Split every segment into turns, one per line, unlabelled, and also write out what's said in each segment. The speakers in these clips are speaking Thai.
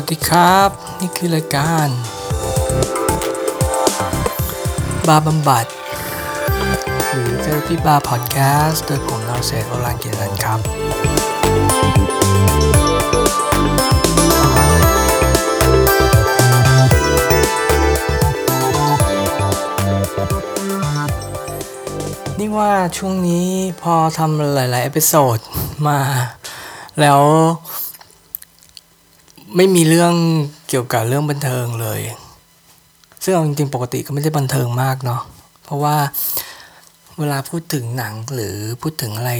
วัสดีครับ นี่คือรายการ บาร์บำบัด หรือ Therapy Bar Podcast โดยผมนอเซตโอลังกินันครับ นี่ว่าช่วงนี้พอทำหลาย ๆ episodeมาแล้ว ไม่มีเรื่องเกี่ยวกับเรื่องบันเทิงเลย ซึ่งเอาจริงๆปกติก็ไม่ได้บันเทิงมากเนาะเพราะว่าเวลาพูดถึงหนังหรือพูดถึงอะไร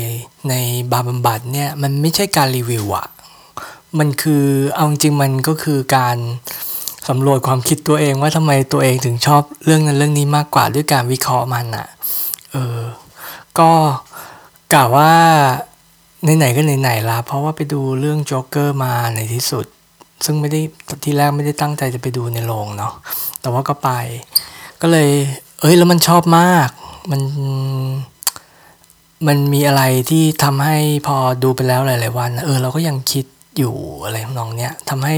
ในบาร์บำบัดเนี่ยมันไม่ใช่การรีวิวอะมันคือเอาจริงมันก็คือการสำรวจความคิดตัวเองว่าทำไมตัวเองถึงชอบเรื่องนั้นเรื่องนี้มากกว่าด้วยการวิเคราะห์มันอะเออ ก็กล่าวว่าไหนๆก็ไหนๆละเพราะว่าไปดูเรื่องโจ๊กเกอร์มาในที่สุด ซึ่งไม่ได้ที่แรกไม่ได้ตั้งใจจะไปดูในโรงเนาะแต่ว่าก็ไป ก็เลย เอ้ยแล้วมันชอบมากมันมันมีอะไรที่ทำให้พอดูไปแล้วหลาย ๆ วัน เออเราก็ยังคิดอยู่อะไรทำนองเนี้ยทำให้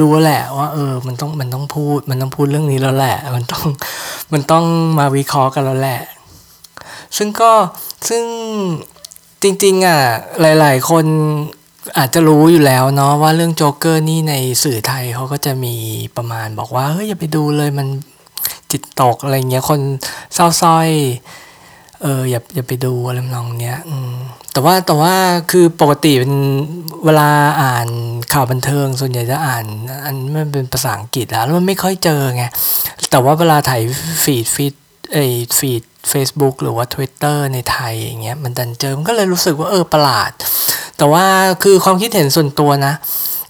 รู้แหละว่า เออ มันต้องมันต้องพูด มันต้องพูดเรื่องนี้แล้วแหละ มันต้องมันต้องมาวิเคราะห์กันแล้วแหละ ซึ่งก็ซึ่งจริง ๆ อะ หลาย ๆ คน อาจจะรู้อยู่แล้วเนาะว่าเรื่องโจ๊กเกอร์นี่ในสื่อไทยเขาก็จะมีประมาณบอกว่าเฮ้ยอย่าไปดูเลยมันจิตตกอะไรเงี้ยคนเศร้าส้อยเอออย่าอย่าไปดูอะไรนองเนี้ยแต่ว่าแต่ว่าคือปกติเป็นเวลาอ่านข่าวบันเทิง ส่วนใหญ่จะอ่าน อันมันเป็นภาษาอังกฤษแล้วมันไม่ค่อยเจอไงแต่ว่าเวลาถ่าย feed feed เอ้ย feed Facebook หรือว่า Twitter ในไทยอย่างเงี้ยมันดันเจอมันก็เลยรู้สึกว่าเออประหลาด แต่ว่าคือความคิดเห็นส่วนตัวนะ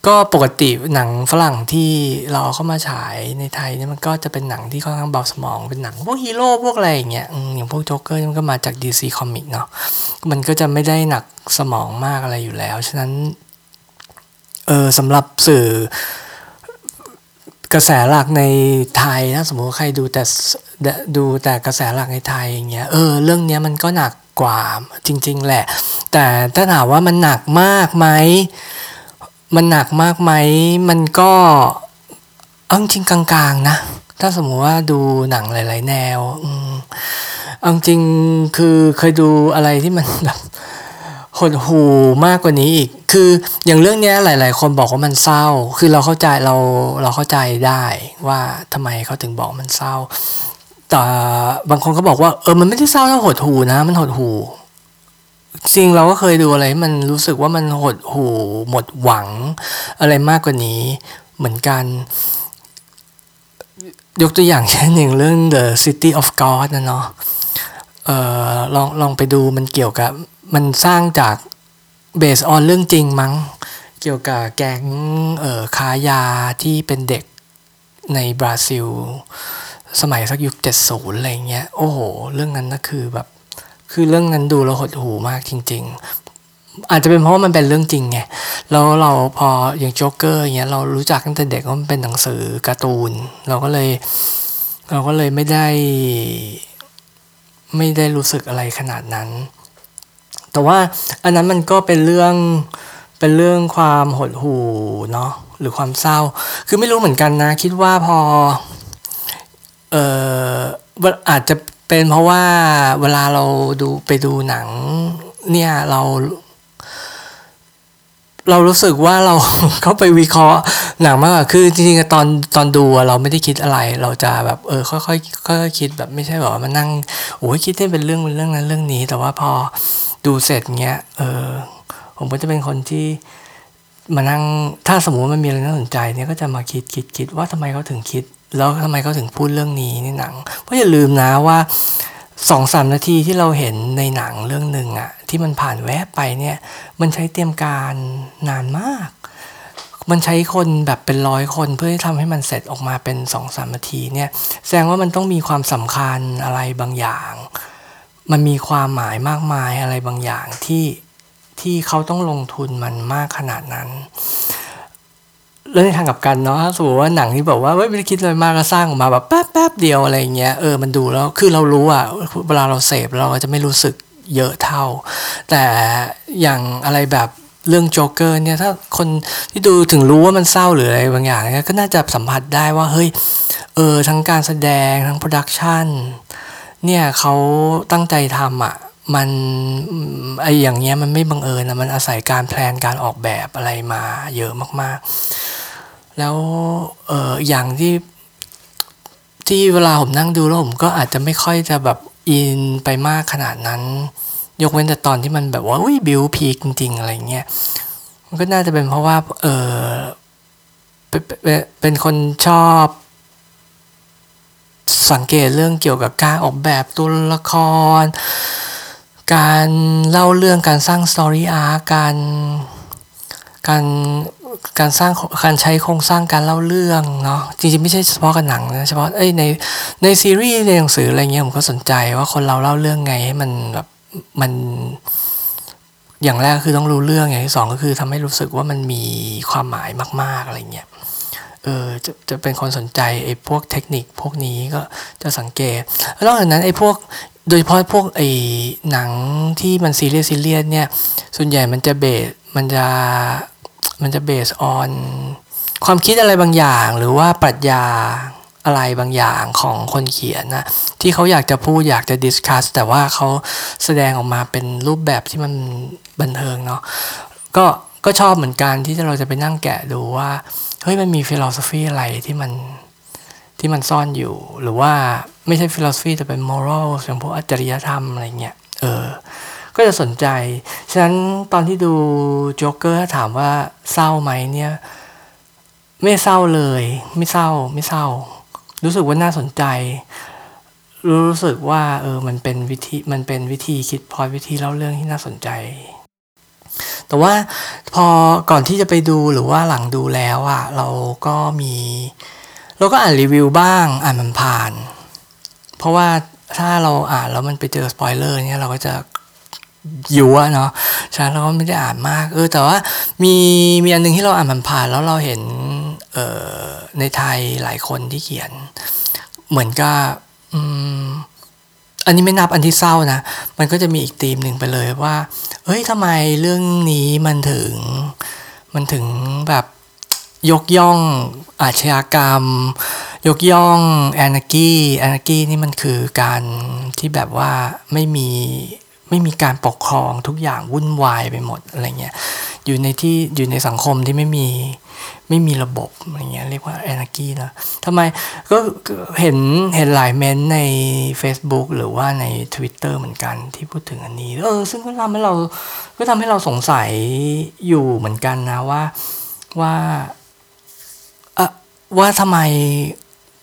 ก็ปกติหนังฝรั่งที่เราเข้ามาฉายในไทยเนี่ยมันก็จะเป็นหนังที่ค่อนข้างเบาสมองเป็นหนังพวกฮีโร่พวกอะไรอย่างเงี้ยอย่างพวกโจ๊กเกอร์มันก็มาจาก DC Comic เนาะมันก็จะไม่ได้หนักสมองมากอะไรอยู่แล้ว ฉะนั้นเออสำหรับสื่อกระแสหลักในไทยถ้าสมมติใครดูแต่ ดูแต่กระแสหลักในไทยอย่างเงี้ยเออเรื่องเนี้ยมันก็หนักกว่าจริง ๆ แหละ แต่ถ้าถามว่ามันหนักมากไหมมันหนักมากไหมมันก็เอาจริงกลางๆนะ ถ้าสมมติว่าดูหนังหลาย ๆ แนวอืเอาจริงคือเคยดูอะไรที่มันแบบหดหูมากกว่านี้อีก คืออย่างเรื่องนี้หลาย ๆ คนบอกว่ามันเศร้า คือเราเข้าใจเราเราเข้าใจได้ว่าทำไมเขาถึงบอกมันเศร้า แต่บางคนก็บอกว่า เออมันไม่ได้เศร้าเท่าหดหูนะ มันหดหูจริงเราก็เคยดูอะไร มันรู้สึกว่ามันหดหูหมดหวัง อะไรมากกว่านี้เหมือนกัน ยกตัวอย่างเช่นอย่างเรื่อง The City of God นะเนาะเออลองลองไปดูมันเกี่ยวกับ มันสร้างจากเบสออนเรื่องจริงมั้ง เกี่ยวกับแก๊งเออค้ายาที่เป็นเด็กในบราซิล สมัยสักยุคเจ็ดศูนย์อะไรเงี้ย โอ้โห เรื่องนั้นนะคือแบบ คือเรื่องนั้นดูแล้วหดหูมากจริง ๆ อาจจะเป็นเพราะมันเป็นเรื่องจริงไง แล้วเราพออย่างโจ๊กเกอร์เงี้ย เรารู้จักตั้งแต่เด็กว่ามันเป็นหนังสือการ์ตูน เราก็เลย เราก็เลยไม่ได้ ไม่ได้รู้สึกอะไรขนาดนั้น แต่ว่าอันนั้นมันก็เป็นเรื่อง เป็นเรื่องความหดหู่เนาะ หรือความเศร้า คือไม่รู้เหมือนกันนะ คิดว่าพอ เอออาจจะเป็นเพราะว่าเวลาเราดูไปดูหนัง เนี่ยเรา เรารู้สึกว่าเรา เข้าไปวิเคราะห์หนังมากคือจริงๆตอนตอนดูเราไม่ได้คิดอะไร เราจะแบบเออค่อยๆค่อยๆคิดแบบไม่ใช่แบบว่ามานั่งโอ้ยคิดให้เป็นเรื่องเป็นเรื่องนั้นเรื่องนี้ แต่ว่าพอดูเสร็จเงี้ยเออผมก็จะเป็นคนที่มานั่งถ้าสมมติมันมีอะไรน่าสนใจเนี่ยก็จะมาคิดคิดคิดว่าทำไมเขาถึงคิด แล้วทำไมเขาถึงพูดเรื่องนี้ในหนัง เพราะอย่าลืมนะว่าสองสามนาทีที่เราเห็นในหนังเรื่องหนึ่งอะที่มันผ่านแวบไปเนี่ย มันใช้เตรียมการนานมาก มันใช้คนแบบเป็นร้อยคนเพื่อที่ทำให้มันเสร็จออกมาเป็นสองสามนาทีเนี่ย แสดงว่ามันต้องมีความสำคัญอะไรบางอย่าง มันมีความหมายมากมายอะไรบางอย่างที่ที่เขาต้องลงทุนมันมากขนาดนั้น แล้วในทางกลับกันเนาะสมมติว่าหนังที่บอกว่าไม่ได้คิดอะไรมากก็สร้างออกมาแบบแป๊บแป๊บเดียวอะไรเงี้ยเออมันดูแล้วคือเรารู้อะเวลาเราเสพเราจะไม่รู้สึกเยอะเท่า แต่อย่างอะไรแบบเรื่องโจ๊กเกอร์เนี่ยถ้าคนที่ดูถึงรู้ว่ามันเศร้าหรืออะไรบางอย่างเนี่ยก็น่าจะสัมผัสได้ว่าเฮ้ยเออทั้งการแสดงทั้ง production เนี่ยเขาตั้งใจทำอะมันไอ้อย่างเงี้ยมันไม่บังเอิญนะมันอาศัยการ plan การออกแบบอะไรมาเยอะมากๆ แล้วเอออย่างที่ที่เวลาผมนั่งดูแล้วผมก็อาจจะไม่ค่อยจะแบบอินไปมากขนาดนั้น ยกเว้นแต่ตอนที่มันแบบว่าอุ้ยบิวพีคจริงๆอะไรเงี้ยมันก็น่าจะเป็นเพราะว่าเออเป็นเป็นคนชอบสังเกตเรื่องเกี่ยวกับการออกแบบตัวละคร การเล่าเรื่องการสร้างสตอรี่อาร์การการ การสร้างการใช้โครงสร้างการเล่าเรื่องเนาะจริงๆไม่ใช่เฉพาะกับหนังนะเฉพาะเอ้ยในในซีรีส์ในหนังสืออะไรเงี้ยผมก็สนใจว่าคนเราเล่าเรื่องไงให้มันแบบมันอย่างแรกคือต้องรู้เรื่องอย่างที่สองก็คือทำให้รู้สึกว่ามันมีความหมายมาก ๆอะไรเงี้ยเออจะจะเป็นคนสนใจไอ้พวกเทคนิคพวกนี้ก็จะสังเกตแล้วนอกจากนั้นไอ้พวกโดยเฉพาะพวกไอ้หนังที่มันซีเรียสซีเรียสเนี่ยส่วนใหญ่มันจะ base มันจะ มันจะ base on ความคิดอะไรบางอย่างหรือว่าปรัชญาอะไรบางอย่างของคนเขียนนะที่เขาอยากจะพูดอยากจะ discuss แต่ว่าเขาแสดงออกมาเป็นรูปแบบที่มันบันเทิงเนาะก็ก็ชอบเหมือนกันที่เราจะไปนั่งแกะดูว่าเฮ้ยมันมี philosophy อะไรที่มันที่มันซ่อนอยู่ หรือว่าไม่ใช่ philosophy แต่เป็น moral อย่างพวกจริยธรรมอะไรเงี้ยเออ ก็จะสนใจ ฉะนั้นตอนที่ดูโจ๊กเกอร์ถามว่าเศร้าไหมเนี่ยไม่เศร้าเลย ไม่เศร้าไม่เศร้า รู้สึกว่าน่าสนใจ รู้สึกว่าเออมันเป็นวิธีมันเป็นวิธีคิดพอวิธีเล่าเรื่องที่น่าสนใจ แต่ว่าพอก่อนที่จะไปดูหรือว่าหลังดูแล้วอะเราก็มี เราก็อ่านรีวิวบ้างอ่านมันผ่าน เพราะว่าถ้าเราอ่านแล้วมันไปเจอสปอยเลอร์เนี่ยเราก็จะ อยัวเนาะฉะนั้นเราก็ไม่ได้อ่านมากเออแต่ว่ามีมีอันนึงที่เราอ่านมันผ่านแล้วเราเห็นเออในไทยหลายคนที่เขียน เหมือนกับอืมอันนี้ไม่นับอันที่เศร้านะ มันก็จะมีอีกธีมหนึ่งไปเลยว่า เฮ้ยทำไมเรื่องนี้มันถึง มันถึงแบบยกย่องอาชญากรรม ยกย่องแอนากีแอนากีนี่มันคือการที่แบบว่าไม่มี ไม่มีการปกครองทุกอย่างวุ่นวายไปหมดอะไรเงี้ยอยู่ในที่อยู่ในสังคมที่ไม่มีไม่มีระบบอะไรเงี้ยเรียกว่าแอนากีนะทำไมก็เห็นเห็นหลายเมนใน Facebook หรือว่าใน Twitter เหมือนกันที่พูดถึงอันนี้ เออ ซึ่งก็ทำให้เราก็ทำให้เราสงสัยอยู่เหมือนกันนะว่าว่าอะว่าทำไม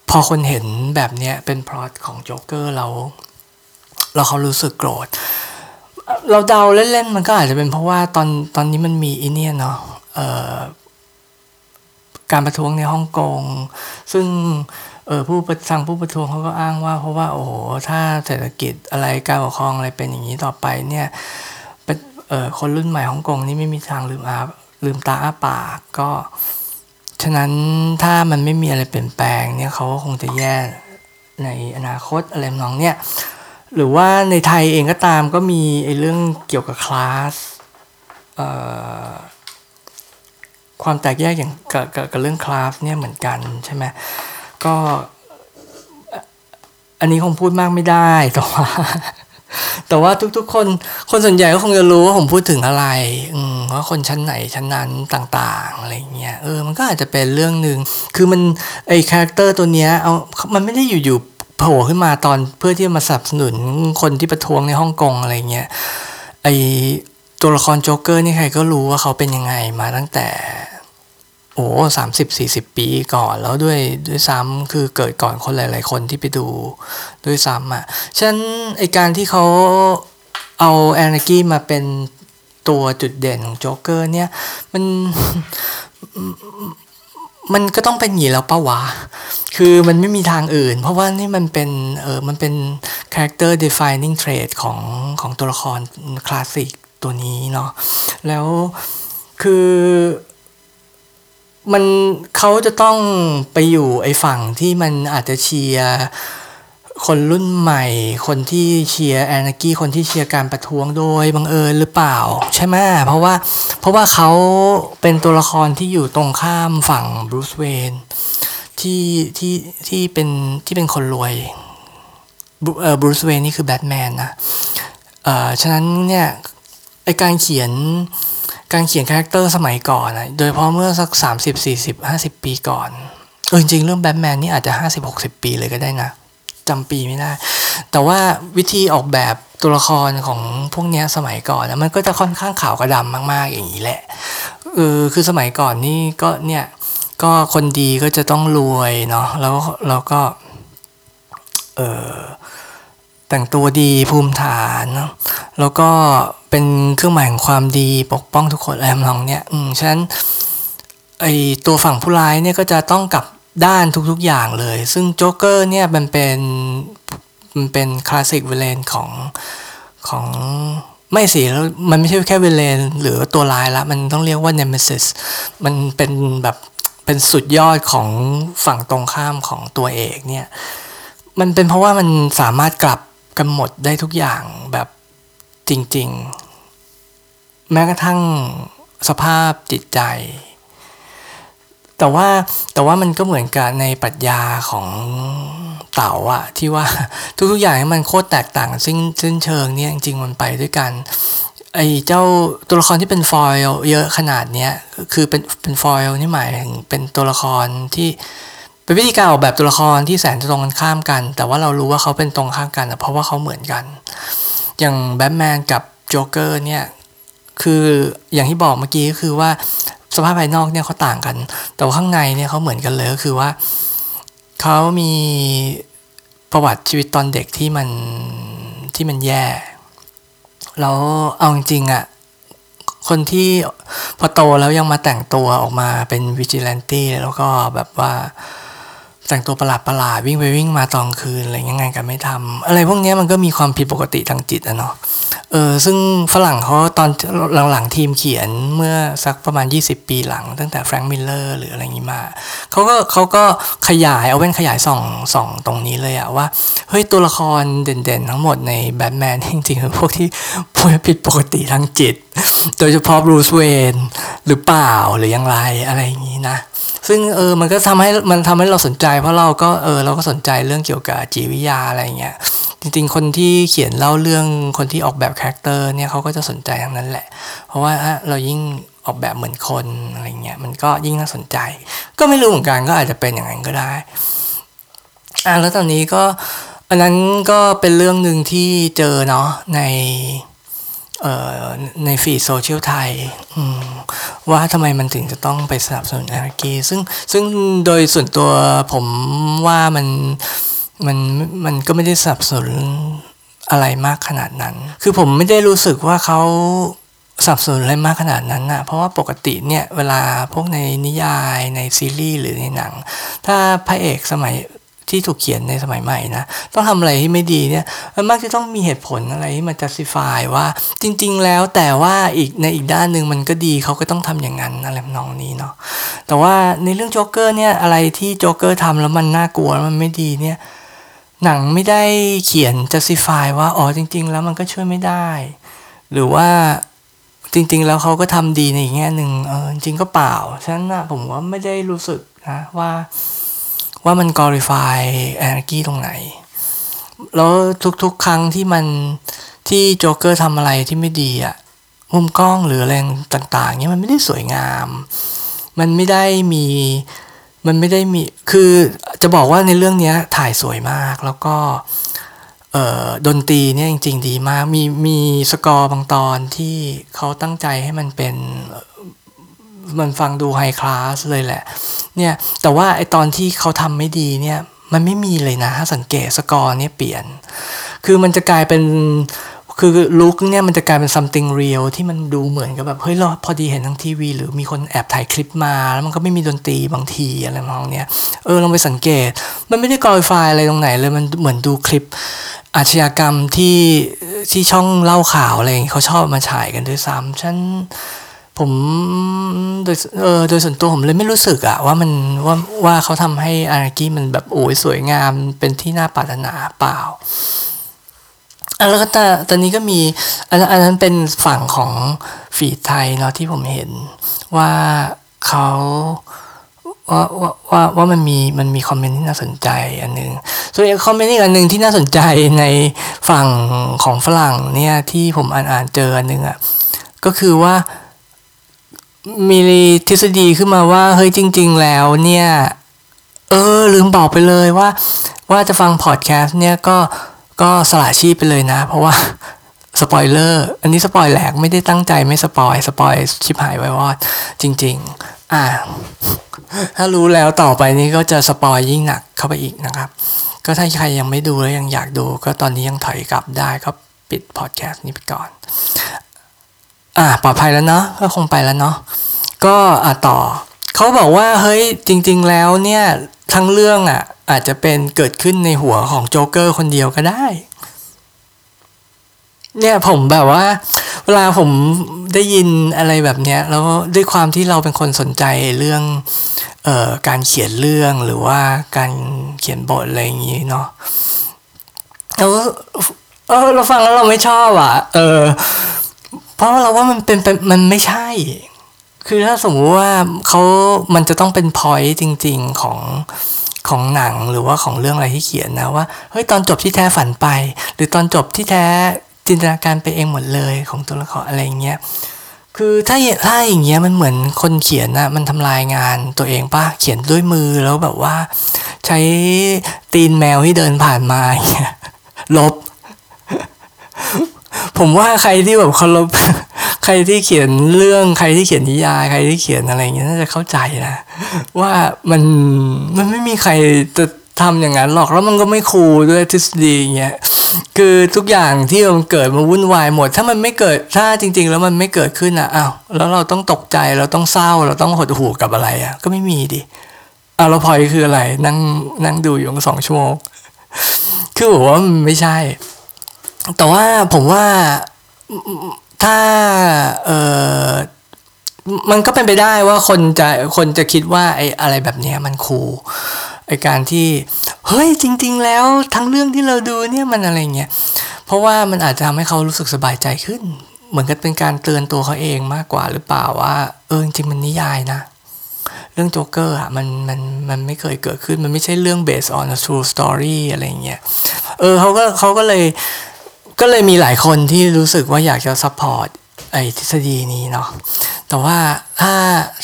พอคนเห็นแบบเนี้ยเป็นพล็อตของโจ๊กเกอร์เรา เราเขารู้สึกโกรธ เราเดาเล่นๆมันก็อาจจะเป็นเพราะว่าตอนตอนนี้มันมีอีเนียเนาะการประท้วงในฮ่องกง ซึ่งเออผู้ประทังผู้ประท้วงเขาก็อ้างว่า เพราะว่าโอ้โหถ้าเศรษฐกิจอะไรการปกครองอะไรเป็นอย่างนี้ต่อไปเนี่ยเป็นเออคนรุ่นใหม่ฮ่องกงนี่ไม่มีทางลืมอาลืมตาอ้าปากก็ฉะนั้นถ้ามันไม่มีอะไรเปลี่ยนแปลงเนี่ยเขาก็คงจะแย่ในอนาคตอะไรน้องเนี่ย หรือว่าในไทยเองก็ตามก็มีไอ้เรื่องเกี่ยวกับคลาสความแตกแยกอย่างกับกับเรื่องคลาสเนี่ยเหมือนกันใช่ไหมก็อันนี้คงพูดมากไม่ได้แต่ว่าแต่ว่าทุกๆ คนคนส่วนใหญ่ก็คงจะรู้ว่าผมพูดถึงอะไร อืมว่าคนชั้นไหนชั้นนั้นต่างๆอะไรเงี้ยเออมันก็อาจจะเป็นเรื่องหนึ่งคือมันไอ้ character ตัวเนี้ยเอามันไม่ได้อยู่ๆ โผล่ขึ้นมาตอนเพื่อที่มาสนับสนุนคนที่ประท้วงในฮ่องกงอะไรเงี้ยไอตัวละครโจ๊กเกอร์นี่ใครก็รู้ว่าเขาเป็นยังไงมาตั้งแต่ โอ้สามสิบสี่สิบปีก่อนแล้วด้วยด้วยซ้ำคือเกิดก่อนคนหลาย ๆ คนที่ไปดูด้วยซ้ำอะฉะนั้นไอการที่เขาเอาแอนนากี้มาเป็นตัวจุดเด่นของโจ๊กเกอร์เนี่ย มัน มันก็ต้องเป็นหยีแล้วปะวะ คือมันไม่มีทางอื่น เพราะว่านี่มันเป็น เออมันเป็น character defining trait ของของตัวละครคลาสสิกตัวนี้เนาะ แล้วคือมันเขาจะต้องไปอยู่ไอ้ฝั่งที่มันอาจจะเชียร์ คนรุ่นใหม่ คนที่เชียร์แอนากี้คนที่เชียร์การประท้วงโดยบังเอิญหรือเปล่า ใช่ไหมเพราะว่าเพราะว่าเขาเป็นตัวละครที่อยู่ตรงข้ามฝั่งบรูซเวนที่ที่ที่เป็นที่เป็นคนรวยเออ Bruce Wayne นี่คือแบทแมนนะเอ่อฉะนั้นเนี่ยไอ้การเขียนการเขียน character สมัยก่อนนะโดยเฉพาะเมื่อสัก 30 40 50 ปีก่อนเออจริงเรื่องแบทแมนนี่อาจจะ 50 60 ปีเลยก็ได้นะ จำปีไม่ได้ แต่ว่าวิธีออกแบบตัวละครของพวกนี้สมัยก่อนนะมันก็จะค่อนข้างขาวกะดำมาก ๆ อย่างนี้แหละเออคือสมัยก่อนนี่ก็เนี่ยก็คนดีก็จะต้องรวยเนาะแล้วแล้วก็เออแต่งตัวดีภูมิฐานเนาะแล้วก็เป็นเครื่องหมายของความดีปกป้องทุกคนอะไรทำนองเนี้ยอืมฉะนั้นไอตัวฝั่งผู้ร้ายเนี่ยก็จะต้องกลับ ด้านทุกๆอย่างเลย ซึ่งโจ๊กเกอร์เนี่ยมันเป็นมันเป็นคลาสสิกเวเลนของของไม่สิแล้วมันไม่ใช่แค่เวเลนหรือตัวร้ายละ มันต้องเรียกว่าเนมิซิสมันเป็นแบบเป็นสุดยอดของฝั่งตรงข้ามของตัวเอกเนี่ย มันเป็นเพราะว่ามันสามารถกลับกันหมดได้ทุกอย่างแบบจริง ๆ แม้กระทั่งสภาพจิตใจ แต่ว่าแต่ว่ามันก็เหมือนกับในปรัชญาของเต่าอะที่ว่าทุกๆอย่างมันโคตรแตกต่างซึ่งซึ่งเชิงเนี่ยจริงๆมันไปด้วยกันไอ้เจ้าตัวละครที่เป็นฟอยล์เยอะขนาดเนี้ยคือเป็นเป็นฟอยล์นี่หมายถึงเป็นตัวละครที่เป็นวิธีการออกแบบตัวละครที่แสนจะตรงกันข้ามกัน แต่ว่าเรารู้ว่าเขาเป็นตรงข้ามกันเพราะว่าเขาเหมือนกัน อย่างแบทแมนกับโจ๊กเกอร์เนี่ยคืออย่างที่บอกเมื่อกี้ก็คือว่า สภาพภายนอกเนี่ยเขาต่างกัน แต่ว่าข้างในเนี่ยเขาเหมือนกันเลยก็คือว่าเขามีประวัติชีวิตตอนเด็กที่มันที่มันแย่แล้วเอาจริงอะคนที่พอโตแล้วยังมาแต่งตัวออกมาเป็นวิจิแลนตี้แล้วก็แบบว่าแต่งตัวประหลาดประหลาดวิ่งไปวิ่งมาตอนคืนอะไรยังไงกันไม่ทำอะไรพวกนี้มันก็มีความผิดปกติทางจิตอะเนาะ เออซึ่งฝรั่งเขาตอนหลังๆทีมเขียนเมื่อสักประมาณ 20 ปีหลัง ตั้งแต่แฟรงค์มิลเลอร์หรืออะไรอย่างนี้มาเขาก็เขาก็ขยายเอาเป็นขยายส่องส่องตรงนี้เลยอะว่า เฮ้ย ตัวละครเด่นๆ ทั้งหมดในแบทแมนจริงๆเป็นพวกที่พวผิดปกติทางจิต โดยเฉพาะบรูซเวนหรือเปล่าหรือยังไรอะไรอย่างนี้นะ ซึ่งเออมันก็ทำให้มันทำให้เราสนใจเพราะเราก็เออเราก็สนใจเรื่องเกี่ยวกับจิตวิทยาอะไรเงี้ยจริงๆ คนที่เขียนเล่าเรื่องคนที่ออกแบบคาแรคเตอร์เนี่ยเขาก็จะสนใจทั้งนั้นแหละ เพราะว่าเรายิ่งออกแบบเหมือนคนอะไรเงี้ยมันก็ยิ่งน่าสนใจ ก็ไม่รู้เหมือนกันก็อาจจะเป็นอย่างนั้นก็ได้อ่าแล้วตอนนี้ก็อันนั้นก็เป็นเรื่องหนึ่งที่เจอเนาะใน ใน feed โซเชียลไทยว่าทำไมมันถึงจะต้องไปสนับสนุนอาร์กีซึ่งซึ่งโดยส่วนตัวผมว่ามันมันมันก็ไม่ได้สนับสนุนอะไรมากขนาดนั้น คือผมไม่ได้รู้สึกว่าเขาสนับสนุนอะไรมากขนาดนั้นนะเพราะว่าปกติเนี่ย เวลาพวกในนิยายในซีรีส์หรือในหนัง ถ้าพระเอกสมัย ที่ถูกเขียนในสมัยใหม่นะ ต้องทำอะไรที่ไม่ดีเนี่ย มันมักจะต้องมีเหตุผลอะไรที่มัน justify ว่าจริง ๆ แล้วแต่ว่าอีกในอีกด้านหนึ่งมันก็ดีเขาก็ต้องทำอย่างนั้นอะไรนองนี้เนาะแต่ว่าในเรื่องโจ๊กเกอร์เนี่ยอะไรที่โจ๊กเกอร์ทำแล้วมันน่ากลัวมันไม่ดีเนี่ยหนังไม่ได้เขียน justify ว่าอ๋อจริง ๆ แล้วมันก็ช่วยไม่ได้ หรือว่าจริง ๆ แล้วเขาก็ทำดีในอีกแง่หนึ่งเออจริงก็เปล่าฉะนั้นนะผมว่าไม่ได้รู้สึกนะว่า ว่ามัน glorify anarchy ตรงไหน แล้วทุกๆ ครั้งที่มันที่โจ๊กเกอร์ทำอะไรที่ไม่ดีอะมุมกล้องหรืออะไรต่างๆเนี้ยมันไม่ได้สวยงาม มันไม่ได้มีมันไม่ได้มี คือจะบอกว่าในเรื่องนี้ถ่ายสวยมาก แล้วก็เออดนตรีเนี่ยจริง ๆ ดีมาก มีมีสกอร์บางตอนที่เขาตั้งใจให้มันเป็น มันฟังดูไฮคลาสเลยแหละ เนี่ย แต่ว่าไอตอนที่เขาทำไม่ดีเนี่ย มันไม่มีเลยนะ สังเกตสกอร์เนี่ยเปลี่ยน คือมันจะกลายเป็นคือลุคเนี่ยมันจะกลายเป็น something real ที่มันดูเหมือนกับแบบเฮ้ยเราพอดีเห็นทางทีวี หรือมีคนแอบถ่ายคลิปมา แล้วมันก็ไม่มีดนตรีบางทีอะไรมองเนี้ยเออลองไปสังเกต มันไม่ได้กรอยไฟอะไรตรงไหนเลยมันเหมือนดูคลิปอาชญากรรมที่ที่ช่องเล่าข่าวอะไรเขาชอบมาฉายกันด้วยซ้ำฉัน ผมโดยเออโดยส่วนตัวผมเลยไม่รู้สึกอะว่ามันว่าว่าเขาทำให้อารากี้มันแบบโอ้ยสวยงามเป็นที่น่าปรารถนาเปล่าอแล้วก็ต่ตอนนี้ก็มีอันอันนั้นเป็นฝั่งของฝีไทยเนาะที่ผมเห็นว่าเขาว่าว่าว่าว่ามันมีมันมีคอมเมนต์ที่น่าสนใจอันหนึ่งส่วนอีกคอมเมนต์อีกอันหนึ่งที่น่าสนใจในฝั่งของฝรั่งเนี่ยที่ผมอ่านอ่านเจออันหนึ่งอะก็คือว่า มีทฤษฎีขึ้นมาว่าเฮ้ยจริง ๆ แล้วเนี่ย เออ ลืมบอกไปเลยว่า ว่าจะฟังพอดแคสต์เนี่ยก็ก็สละชีพไปเลยนะ เพราะว่าสปอยเลอร์ อันนี้สปอยแหลกไม่ได้ตั้งใจไม่สปอยสปอยชิบหายวายวอดจริง ๆ อ่า ถ้ารู้แล้วต่อไปนี้ก็จะสปอยยิ่งหนักเข้าไปอีกนะครับ ก็ถ้าใครยังไม่ดูแล้วยังอยากดู ก็ตอนนี้ยังถอยกลับได้ก็ปิดพอดแคสต์นี้ไปก่อน อ่าปลอดภัยแล้วเนาะก็คงไปแล้วเนาะก็อ่าต่อเขาบอกว่าเฮ้ยจริง ๆ แล้วเนี่ยทั้งเรื่องอะอาจจะเป็นเกิดขึ้นในหัวของโจ๊กเกอร์คนเดียวก็ได้ เนี่ยผมแบบว่า เวลาผมได้ยินอะไรแบบเนี้ยแล้วด้วยความที่เราเป็นคนสนใจเรื่องเอ่อการเขียนเรื่องหรือว่าการเขียนบทอะไรอย่างนี้เนาะแล้วเออเราฟังแล้วเราไม่ชอบอะ เออ เพราะเราว่ามันเป็นมันไม่ใช่ คือถ้าสมมติว่าเขามันจะต้องเป็นพอยต์จริง ๆของของหนังหรือว่าของเรื่องอะไรที่เขียนนะว่าเฮ้ยตอนจบที่แท้ฝันไป หรือตอนจบที่แท้จินตนาการไปเองหมดเลยของตัวละครอะไรเงี้ยคือถ้าถ้าอย่างเงี้ยมันเหมือนคนเขียนนะมันทำลายงานตัวเองป่ะเขียนด้วยมือแล้วแบบว่า ใช้ตีนแมวที่เดินผ่านมาอย่างเงี้ยลบ ผมว่าใครที่แบบเคารพใครที่เขียนเรื่องใครที่เขียนนิยายใครที่เขียนอะไรเงี้ยน่าจะเข้าใจนะว่ามันมันไม่มีใครจะทำอย่างนั้นหรอกแล้วมันก็ไม่คูลด้วยทฤษฎีอย่างเงี้ยคือทุกอย่างที่มันเกิดมาวุ่นวายหมด ถ้ามันไม่เกิดถ้าจริง ๆ แล้วมันไม่เกิดขึ้นอะอ้าวแล้วเราต้องตกใจเราต้องเศร้าเราต้องหดหู่กับอะไรอะ ก็ไม่มีดิอะเราพอยคืออะไร นั่งนั่งดูอยู่สองชั่วโมงคือผมว่ามันไม่ใช่ แต่ว่าผมว่าถ้าเออมันก็เป็นไปได้ว่าคนจะคนจะคิดว่าไอ้อะไรแบบนี้มันคูลไอ้การที่เฮ้ยจริง ๆ แล้วทั้งเรื่องที่เราดูเนี่ยมันอะไรเงี้ยเพราะว่ามันอาจจะทำให้เขารู้สึกสบายใจขึ้น เหมือนกับเป็นการเตือนตัวเขาเองมากกว่าหรือเปล่าว่า เออจริงมันนิยายนะ เรื่องโจ๊กเกอร์อะมันมันมันไม่เคยเกิดขึ้นมันไม่ใช่เรื่อง based on a true story อะไรเงี้ยเออเขาก็เขาก็เลย ก็เลยมีหลายคนที่รู้สึกว่าอยากจะ support ไอ้ทฤษฎีนี้เนาะแต่ว่าถ้า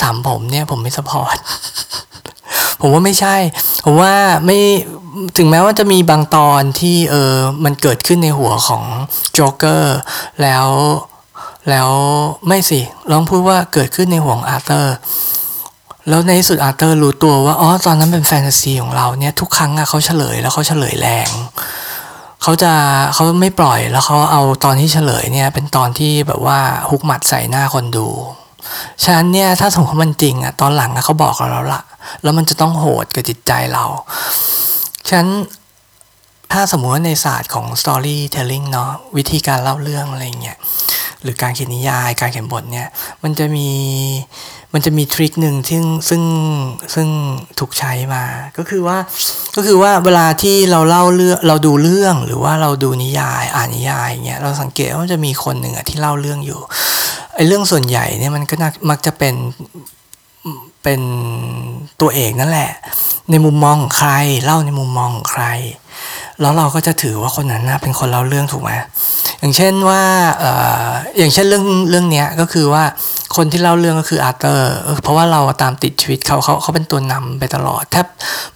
ถามผมเนี่ยผมไม่ support ผมว่าไม่ใช่ ผมว่าไม่ถึงแม้ว่าจะมีบางตอนที่เออมันเกิดขึ้นในหัวของโจ๊กเกอร์แล้วแล้วไม่สิลองพูดว่าเกิดขึ้นในหัวของอาร์เธอร์ แล้วในที่สุดอาร์เธอร์รู้ตัวว่าอ๋อตอนนั้นเป็นแฟนตาซีของเราเนี่ยทุกครั้งอะเขาเฉลยแล้วเขาเฉลยแรง เขาจะเขาไม่ปล่อยแล้วเขาเอาตอนที่เฉลยเนี่ย เป็นตอนที่แบบว่าฮุกหมัดใส่หน้าคนดูฉะนั้นเนี่ยถ้าสมมติมันจริงอะตอนหลังเขาบอกเราแล้วละแล้วมันจะต้องโหดกับจิตใจเราฉะนั้นถ้าสมมติว่าในศาสตร์ของ storytelling เนาะวิธีการเล่าเรื่องอะไรเงี้ยหรือการเขียนนิยายการเขียนบทเนี่ย มันจะมี มันจะมีทริคหนึ่งที่ซึ่งซึ่งถูกใช้มา ก็คือว่าก็คือว่าเวลาที่เราเล่าเรื่องเราดูเรื่องหรือว่าเราดูนิยายอ่านนิยายเงี้ยเราสังเกตว่าจะมีคนหนึ่งอะที่เล่าเรื่องอยู่ไอ้เรื่องส่วนใหญ่เนี่ยมันก็มักจะเป็นเป็นตัวเอกนั่นแหละ ในมุมมองของใคร เล่าในมุมมองของใคร แล้วเราก็จะถือว่าคนนั้นนะเป็นคนเล่าเรื่องถูกไหมอย่างเช่นว่าเอ่ออย่างเช่นเรื่องเรื่องนี้ก็คือว่าคนที่เล่าเรื่องก็คืออาร์เตอร์ เพราะว่าเราตามติดชีวิตเขาเขาเขาเป็นตัวนำไปตลอดแทบ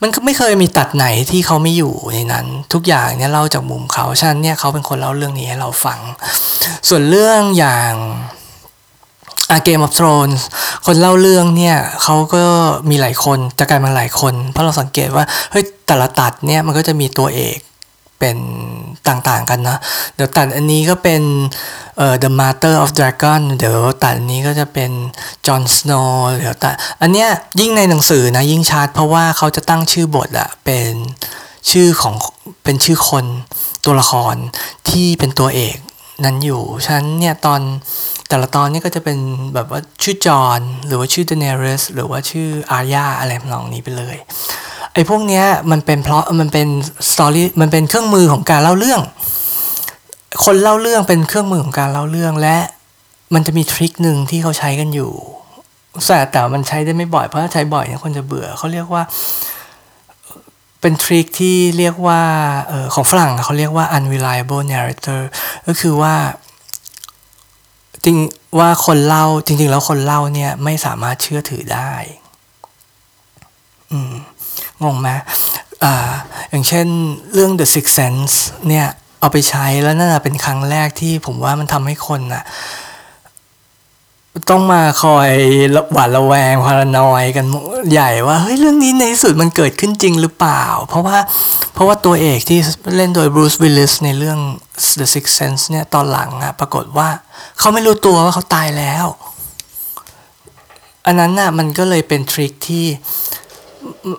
มันก็ไม่เคยมีตัดไหนที่เขาไม่อยู่ในนั้น ทุกอย่างเนี่ยเล่าจากมุมเขาฉะนั้นเนี่ยเขาเป็นคนเล่าเรื่องนี้ให้เราฟัง ส่วนเรื่องอย่างอาเกมออฟทรอนคนเล่าเรื่องเนี่ยเขาก็มีหลายคนจะกลายมาหลายคน เพราะเราสังเกตว่าเฮ้ยแต่ละตัดเนี่ยมันก็จะมีตัวเอก เป็นต่างๆกันนะ เดี๋ยวตัดอันนี้ก็เป็นเอ่อ The Master of Dragon เดี๋ยวตัดอันนี้ก็จะเป็น Jon Snow เดี๋ยวตัดอันเนี้ยยิ่งในหนังสือนะยิ่งชัดเพราะว่าเขาจะตั้งชื่อบทอะเป็นชื่อของเป็นชื่อคนตัวละครที่เป็นตัวเอกนั้นอยู่ ฉะนั้นเนี่ยตอนแต่ละตอนนี้ก็จะเป็นแบบว่าชื่อจอห์นหรือว่าชื่อเดเนเรสหรือว่าชื่ออาร์ยาอะไรทำนองนี้ไปเลย ไอ้พวกเนี้ยมันเป็นเพราะมันเป็นสตอรี่มันเป็นเครื่องมือของการเล่าเรื่อง คนเล่าเรื่องเป็นเครื่องมือของการเล่าเรื่องและมันจะมีทริคหนึ่งที่เขาใช้กันอยู่แต่แต่มันใช้ได้ไม่บ่อยเพราะถ้าใช้บ่อยเนี่ยคนจะเบื่อเขาเรียกว่า เป็นทริคที่เรียกว่าออของฝรั่งเขาเรียกว่า unreliable narrator ก็คือว่าจริงว่าคนเล่าจริง ๆ แล้วคนเล่าเนี่ยไม่สามารถเชื่อถือได้ อืม งงไหมอ่าอย่างเช่นเรื่อง The Sixth Sense เนี่ยเอาไปใช้แล้วนั่นเป็นครั้งแรกที่ผมว่ามันทำให้คนน่ะต้องมาคอยหวาดระแวงพารานอยกันใหญ่ว่าเฮ้ยเรื่องนี้ในที่สุดมันเกิดขึ้นจริงหรือเปล่า เพราะว่าเพราะว่าตัวเอกที่เล่นโดยบรูซวิลลิสในเรื่อง The Sixth Sense เนี่ยตอนหลังอะปรากฏว่าเขาไม่รู้ตัวว่าเขาตายแล้ว อันนั้นน่ะมันก็เลยเป็นทริคที่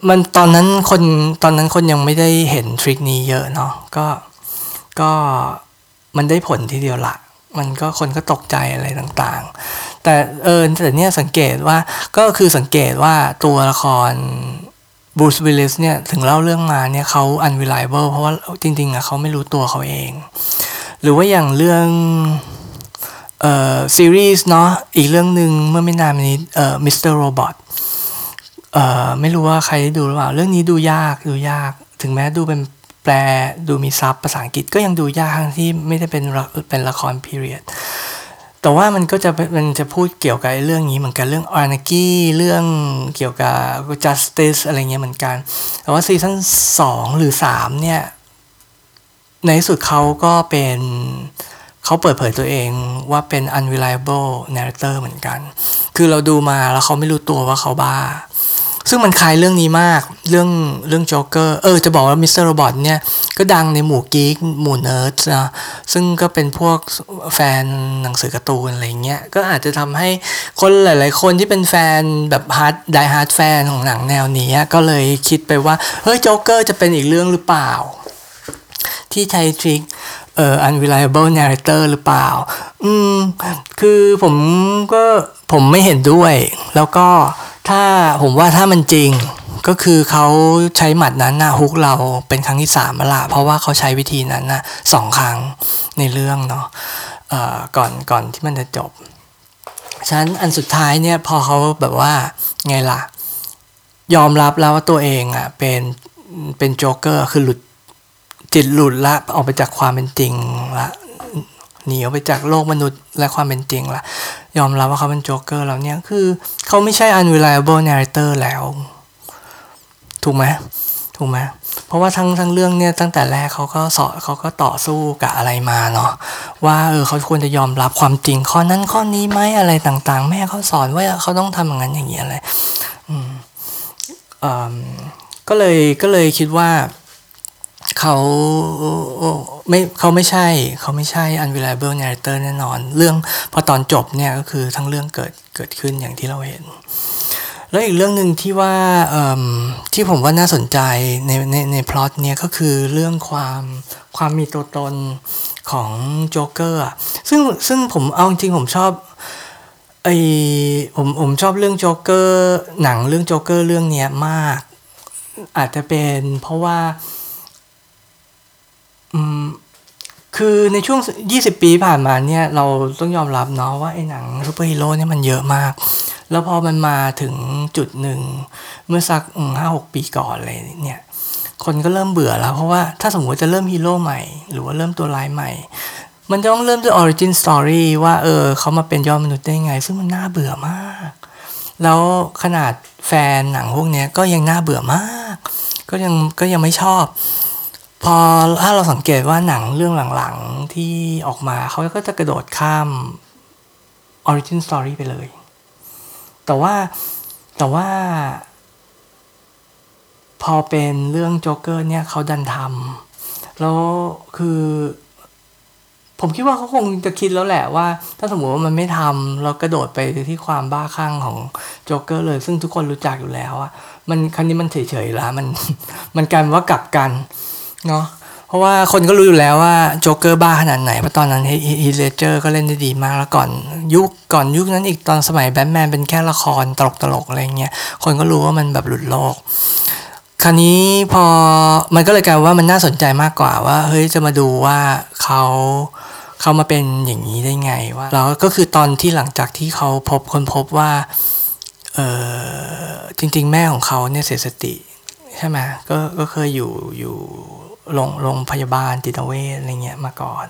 มันตอนนั้นคนตอนนั้นคนยังไม่ได้เห็นทริคนี้เยอะเนาะก็ก็มันได้ผลทีเดียวละมันก็คนก็ตกใจอะไรต่างๆ แต่เออแต่เนี่ยสังเกตว่าก็คือสังเกตว่าตัวละครบรูซ วิลลิสเนี่ยถึงเล่าเรื่องมาเนี่ยเขา unreliable เพราะว่าจริงๆอะเขาไม่รู้ตัวเขาเอง หรือว่าอย่างเรื่องเอ่อซีรีส์เนาะอีกเรื่องหนึ่งเมื่อไม่นานนี้เอ่อมิสเตอร์โรบอท เอ่อไม่รู้ว่าใครดูหรือเปล่า เรื่องนี้ดูยากดูยาก ถึงแม้ดูเป็นแปลดูมีซับภาษาอังกฤษก็ยังดูยากทั้งที่ไม่ได้เป็นเป็นละครพีเรียดแต่ว่ามันก็จะมันจะพูดเกี่ยวกับเรื่องนี้เหมือนกันเรื่องอ n นากี้เรื่องเกี่ยวกับ justice อะไรเงี้ยเหมือนกัน แต่ว่าซีซั่นสองหรือสามเนี่ย ในสุดเขาก็เป็นเขาเปิดเผยตัวเองว่าเป็น unreliable narrator เหมือนกัน คือเราดูมาแล้วเขาไม่รู้ตัวว่าเขาบ้า ซึ่งมันคล้ายเรื่องนี้มาก เรื่องเรื่องโจ๊กเกอร์เออจะบอกว่ามิสเตอร์โรบอทเนี่ยก็ดังในหมู่ geekหมู่เนิร์ดนะซึ่งก็เป็นพวกแฟนหนังสือการ์ตูนอะไรเงี้ยก็อาจจะทำให้คนหลาย ๆ คนที่เป็นแฟนแบบ hard die-hard fan ของหนังแนวนี้ก็เลยคิดไปว่าเฮ้ยโจ๊กเกอร์จะเป็นอีกเรื่องหรือเปล่า ที่ใช้ trick เอ่อ unreliable narrator หรือเปล่า อืม คือผมก็ผมไม่เห็นด้วย แล้วก็ ถ้าผมว่าถ้ามันจริงก็คือเขาใช้หมัดนั้นนะฮุกเราเป็นครั้งที่สามละเพราะว่าเขาใช้วิธีนั้นนะสองครั้งในเรื่องเนาะก่อนก่อนที่มันจะจบฉะนั้นอันสุดท้ายเนี่ยพอเขาแบบว่าไงล่ะ ยอมรับแล้วว่าตัวเองอะเป็นเป็นโจ๊กเกอร์คือหลุดจิตหลุดละออกไปจากความเป็นจริงละ หนีออกไปจากโลกมนุษย์และความเป็นจริงละยอมรับว่าเขาเป็นโจ๊กเกอร์แล้วเนี่ยคือเขาไม่ใช่ unreliable narrator แล้ว ถูกไหมถูกไหมเพราะว่าทั้งทั้งเรื่องเนี่ยตั้งแต่แรกเขาก็สอเขาก็ต่อสู้กับอะไรมาเนาะว่าเออเขาควรจะยอมรับความจริงข้อนั้นข้อนี้ไหมอะไรต่างๆ แม่เขาสอนว่าเขาต้องทำอย่างนั้นอย่างนี้อะไรอืมอ่าก็เลยก็เลยคิดว่า เขาไม่เขาไม่ใช่เขาไม่ใช่ unreliable narrator แน่นอน เรื่องพอตอนจบเนี่ยก็คือทั้งเรื่องเกิดเกิดขึ้นอย่างที่เราเห็น แล้วอีกเรื่องหนึ่งที่ว่าที่ผมว่าน่าสนใจในในในพล็อตเนี่ยก็คือเรื่องความความมีตัวตนของโจ๊กเกอร์ซึ่งซึ่งผมเอาจริงผมชอบไอผมผมชอบเรื่องโจ๊กเกอร์หนังเรื่องโจ๊กเกอร์เรื่องเนี้ยมาก อาจจะเป็นเพราะว่า คือในช่วง 20 ปีผ่านมาเนี่ย เราต้องยอมรับเนาะว่าไอ้หนังซูเปอร์ฮีโร่เนี่ยมันเยอะมาก แล้วพอมันมาถึงจุดหนึ่ง เมื่อสักห้าหกปีก่อนเลยเนี่ย คนก็เริ่มเบื่อแล้ว เพราะว่าถ้าสมมติจะเริ่มฮีโร่ใหม่ หรือว่าเริ่มตัวร้ายใหม่ มันจะต้องเริ่มด้วย origin story ว่าเออเขามาเป็นยอดมนุษย์ได้ไง ซึ่งมันน่าเบื่อมาก แล้วขนาดแฟนหนังพวกนี้ก็ยังน่าเบื่อมาก ก็ยังก็ยังไม่ชอบ พอถ้าเราสังเกตว่าหนังเรื่องหลังๆที่ออกมาเขาก็จะกระโดดข้าม Origin Story ไปเลย แต่ว่าแต่ว่า พอเป็นเรื่องโจ๊กเกอร์เนี่ยเขาดันทำแล้วคือ ผมคิดว่าเขาคงจะคิดแล้วแหละว่า ถ้าสมมติว่ามันไม่ทำเรากระโดดไปที่ความบ้าคลั่งของโจ๊กเกอร์เลย ซึ่งทุกคนรู้จักอยู่แล้วอะมันครั้งนี้มันเฉยๆแล้วมันมันกันว่ากลับกัน เนาะเพราะว่าคนก็รู้อยู่แล้วว่าโจ๊กเกอร์บ้าขนาดไหน เพราะตอนนั้นฮีธ เลดเจอร์ก็เล่นได้ดีมากแล้วก่อนยุคก่อนยุคนั้นอีกตอนสมัยแบทแมนเป็นแค่ละครตลกตลกอะไรเงี้ยคนก็รู้ว่ามันแบบหลุดโลกคราวนี้พอมันก็เลยกลายว่ามันน่าสนใจมากกว่าว่าเฮ้ยจะมาดูว่าเขาเขามาเป็นอย่างนี้ได้ไงว่าแล้วก็คือตอนที่หลังจากที่เขาพบคนพบว่าเออจริง ๆ แม่ของเขาเนี่ยเสียสติใช่ไหมก็ก็เคยอยู่อยู่ โรงโรงพยาบาลจิตเวชอะไรเงี้ยมาก่อน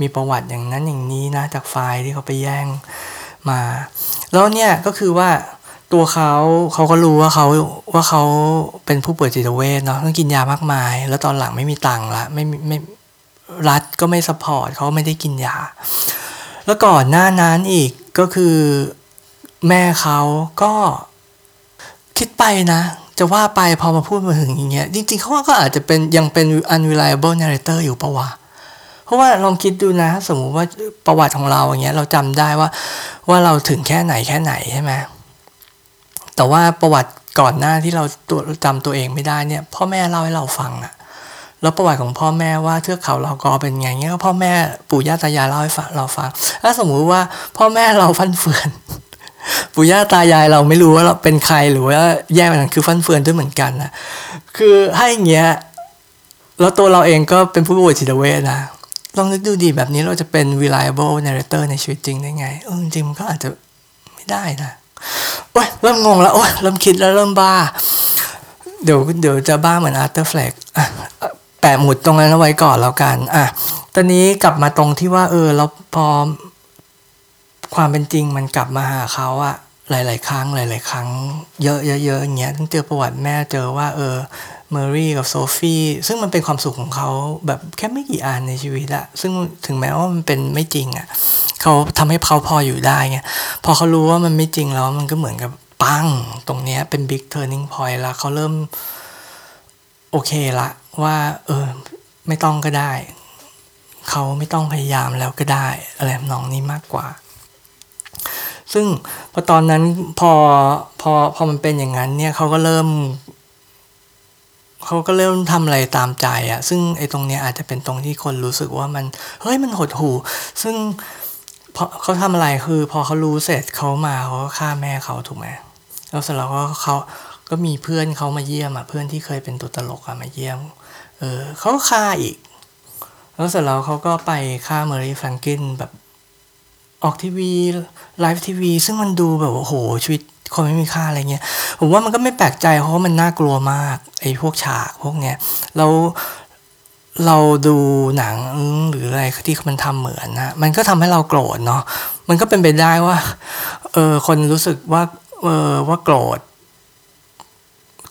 มีประวัติอย่างนั้นอย่างนี้นะจากไฟล์ที่เขาไปแย่งมา แล้วเนี่ยก็คือว่าตัวเขาเขาก็รู้ว่าเขาว่าเขาเป็นผู้ป่วยจิตเวชเนาะต้องกินยามากมาย แล้วตอนหลังไม่มีตังค์ละไม่ไม่รัฐก็ไม่สปอร์ตเขาไม่ได้กินยา แล้วก่อนหน้านั้นอีกก็คือแม่เขาก็คิดไปนะ จะว่าไปพอมาพูดมาถึงอย่างเงี้ยจริงๆเขาก็อาจจะเป็นยังเป็น unreliable narrator อยู่ปะวะเพราะว่าลองคิดดูนะ สมมุติว่าประวัติของเราอย่างเงี้ยเราจำได้ว่าว่าเราถึงแค่ไหนแค่ไหนใช่ไหมแต่ว่าประวัติก่อนหน้าที่เราตัวจำตัวเองไม่ได้เนี่ย พ่อแม่เล่าให้เราฟังอะแล้วประวัติของพ่อแม่ว่าเทือกเขาเรากอเป็นไงเงี้ยก็พ่อแม่ปู่ย่าตายายเล่าให้เราฟังถ้าสมมุติว่าพ่อแม่เราฟันเฟือน ปู่ย่าตายายเราไม่รู้ว่าเราเป็นใครหรือว่าแย่กไปนั้นคือฟันเฟือนด้วยเหมือนกันนะคือให้อย่างเงี้ยแล้วตัวเราเองก็เป็นผู้ป่วยจิตเวชนะลองนึกดูดีแบบนี้เราจะเป็น reliable narrator ในชีวิตจริงได้ไงเออจริงมันก็อาจจะไม่ได้นะโอ้ยเริ่มงงแล้วโอ้ยเริ่มคิดแล้วเริ่มบ้า เดี๋ยวเดี๋ยวจะบ้าเหมือนอาร์เธอร์ เฟล็กแปะหมุดตรงนั้นเอาไว้ก่อนแล้วกัน อะ ตอนนี้กลับมาตรงที่ว่า เออแล้วพอ ความเป็นจริงมันกลับมาหาเขาอะหลาย ๆ ครั้งหลาย ๆ ครั้ง เยอะๆอย่างเงี้ยต้งเจอประวัติแม่เจอว่าเออเมอร์เรย์กับโซฟีซึ่งมันเป็นความสุขของเขาแบบแค่ไม่กี่อันในชีวิตอะซึ่งถึงแม้ว่ามันเป็นไม่จริงอะเขาทำให้เขาพออยู่ได้ไงพอเขารู้ว่ามันไม่จริงแล้วมันก็เหมือนกับปังตรงเนี้ยเป็น big turning point แล้วเขาเริ่ม โอเคละว่า เออ ไม่ต้องก็ได้ เขาไม่ต้องพยายามแล้วก็ได้ อะไรทำนองนี้มากกว่า ซึ่งพอตอนนั้นพอพอพอมันเป็นอย่างนั้นเนี่ยเขาก็เริ่มเขาก็เริ่มทำอะไรตามใจอะ่ะ ซึ่งไอ้ตรงเนี้ยอาจจะเป็นตรงที่คนรู้สึกว่ามัน เฮ้ยมันหดหู่ ซึ่งพอเขาทำอะไรคือ พอเขารู้เสร็จเขามาเขาก็ฆ่าแม่เขาถูกไหมแล้วเสร็จแล้วก็เขาก็มีเพื่อนเขามาเยี่ยมอะเพื่อนที่เคยเป็นตัวตลกอะมาเยี่ยม เออเขาฆ่าอีก แล้วเสร็จแล้วเขาก็ไปฆ่าเมอร์เรย์ แฟรงคลินแบบ ออกทีวี live TV ซึ่งมันดูแบบโอ้โหชีวิตคนไม่มีค่าอะไรเงี้ยผมว่ามันก็ไม่แปลกใจเพราะว่ามันน่ากลัวมากไอ้พวกฉากพวกเนี้ยเราเราดูหนังหรืออะไรที่มันทำเหมือนนะมันก็ทำให้เราโกรธเนาะมันก็เป็นไปได้ว่าเออคนรู้สึกว่าเออว่าโกรธ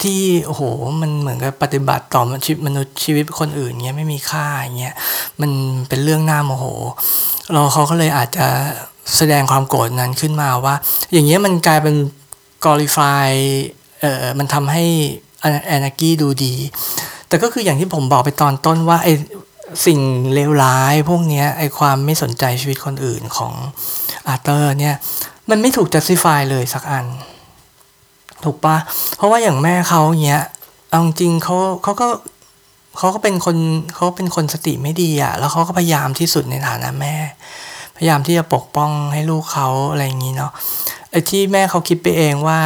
ที่โอ้โหมันเหมือนกับปฏิบัติต่อชีวิตมนุษย์ชีวิตคนอื่นเงี้ยไม่มีค่าเงี้ยมันเป็นเรื่องน่าโมโห เราเขาก็เลยอาจจะแสดงความโกรธนั้นขึ้นมาว่า อย่างเงี้ยมันกลายเป็น glorify เอ่อมันทำให้ anarchy ดูดี แต่ก็คืออย่างที่ผมบอกไปตอนต้นว่าไอสิ่งเลวร้ายพวกเนี้ยไอความไม่สนใจชีวิตคนอื่นของอาร์เตอร์เนี่ย มันไม่ถูก justify เลยสักอัน ถูกปะเพราะว่าอย่างแม่เขาเนี้ยเอาจริงเขาเขาก็เขาก็เป็นคนเขาเป็นคนสติไม่ดีอะแล้วเขาก็พยายามที่สุดในฐานะแม่ พยายามที่จะปกป้องให้ลูกเขาอะไรอย่างนี้เนาะไอ้ที่แม่เขาคิดไปเองว่า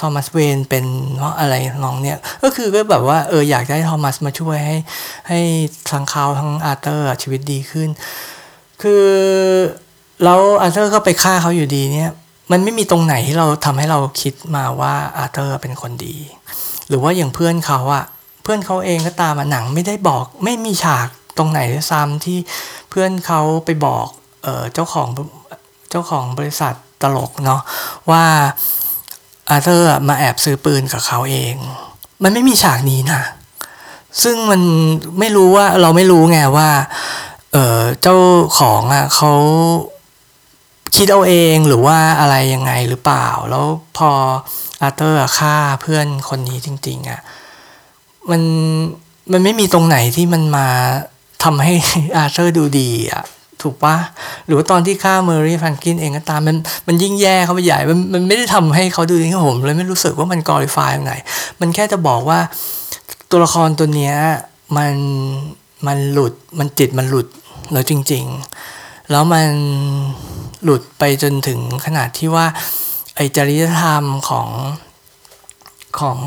ทอมัสเวย์นเป็นเพราะอะไรทำนองเนี้ย ก็คือก็แบบว่าเอออยากให้ทอมัสมาช่วยให้ให้ทั้งเขาทั้งอาร์เธอร์ชีวิตดีขึ้น คือแล้วอาร์เธอร์ก็ไปฆ่าเขาอยู่ดีเนี่ย มันไม่มีตรงไหนที่เราทำให้เราคิดมาว่าอาร์เธอร์เป็นคนดี หรือว่าอย่างเพื่อนเขาอะเพื่อนเขาเองก็ตามหนังไม่ได้บอกไม่มีฉากตรงไหนซ้ำที่เพื่อนเขาไปบอกเออเจ้าของเจ้าของบริษัทตลกเนาะว่าอาเธอร์มาแอบซื้อปืนกับเขาเอง มันไม่มีฉากนี้นะซึ่งมันไม่รู้ว่าเราไม่รู้ไงว่า เออเจ้าของอะเขา คิดเอาเองหรือว่าอะไรยังไงหรือเปล่า แล้วพออาเธอร์ฆ่าเพื่อนคนนี้จริง ๆอะมันมันไม่มีตรงไหนที่มันมาทำให้อาเธอร์ดูดีอะถูกปะหรือว่าตอนที่ฆ่าเมอร์รี่ฟรงกินเองก็ตามมันมันยิ่งแย่เขาไปใหญ่มันมันไม่ได้ทำให้เขาดูดีขึ้ผมเลยไม่รู้สึกว่ามันกอริฟายตรงไหน มันแค่จะบอกว่าตัวละครตัวเนี้ยมันมันหลุดมันจิตมันหลุดแล้วจริง ๆ แล้วมัน หลุดไปจนถึงขนาดที่ว่าไอจริยธรรมของของ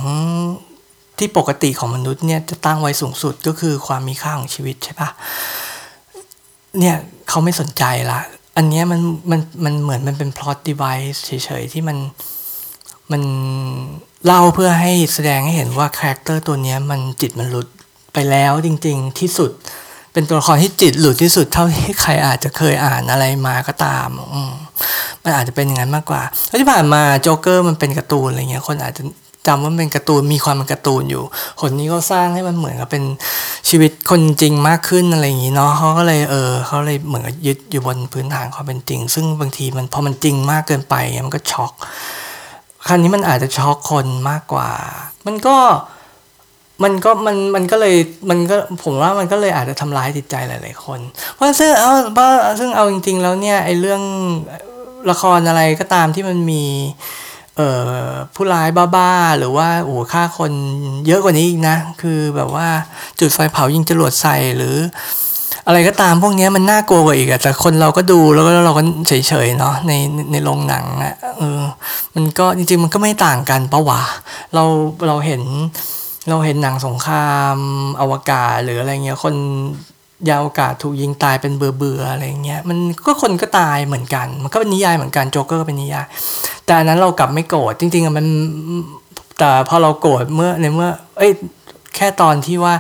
ที่ปกติของมนุษย์เนี่ยจะตั้งไว้สูงสุดก็คือความมีค่าของชีวิตใช่ปะเนี่ยเขาไม่สนใจละ อันนี้มันมันมันเหมือนมันเป็น plot device เฉยๆที่มันมันเล่าเพื่อให้แสดงให้เห็นว่า character ตัวนี้มันจิตมันหลุดไปแล้วจริงๆที่สุด เป็นตัวละครที่จิตหลุดที่สุดเท่าที่ใครอาจจะเคยอ่านอะไรมาก็ตามอืมมันอาจจะเป็นอย่างนั้นมากกว่าแล้วที่ผ่านมาโจ๊กเกอร์มันเป็นการ์ตูนอะไรเงี้ยคนอาจจะจำว่าเป็นการ์ตูนมีความเป็นการ์ตูนอยู่คนนี้ก็สร้างให้มันเหมือนกับเป็นชีวิตคนจริงมากขึ้นอะไรอย่างนี้เนาะเขาก็เลยเออเขาเลยเหมือนกับยึดอยู่บนพื้นฐานความเป็นจริง ซึ่งบางทีมันพอมันจริงมากเกินไปมันก็ช็อกครั้นี้มันอาจจะช็อกคนมากกว่า มันก็ มันก็มันมันก็เลยมันก็ผมว่ามันก็เลยอาจจะทำร้ายจิตใจหลาย ๆ คน เพราะซึ่งเอาเพราะซึ่งเอาจริง ๆ แล้วเนี่ยไอ้เรื่องละครอะไรก็ตามที่มันมีเอ่อผู้ร้ายบ้าๆหรือว่าโอ้ฆ่าคนเยอะกว่านี้อีกนะ คือแบบว่าจุดไฟเผายิงจรวดใส่หรือ อะไรก็ตามพวกนี้มันน่ากลัวกว่าอีกอะแต่คนเราก็ดูแล้วก็เราก็เฉยๆเนาะในในโรงหนังอะเออมันก็จริงๆมันก็ไม่ต่างกันปะวะเราเราเห็น เราเห็นหนังสงครามอวกาศหรืออะไรเงี้ย คนยาวอากาศถูกยิงตายเป็นเบื่อๆอะไรเงี้ยมันก็คนก็ตายเหมือนกัน มันก็เป็นนิยายเหมือนกันโจ๊กเกอร์ก็เป็นนิยาย แต่นนั้นเรากลับไม่โกรธจริงๆมันแต่พอเราโกรธเมื่อในเมื่อ เอ้ยแค่ตอนที่ว่า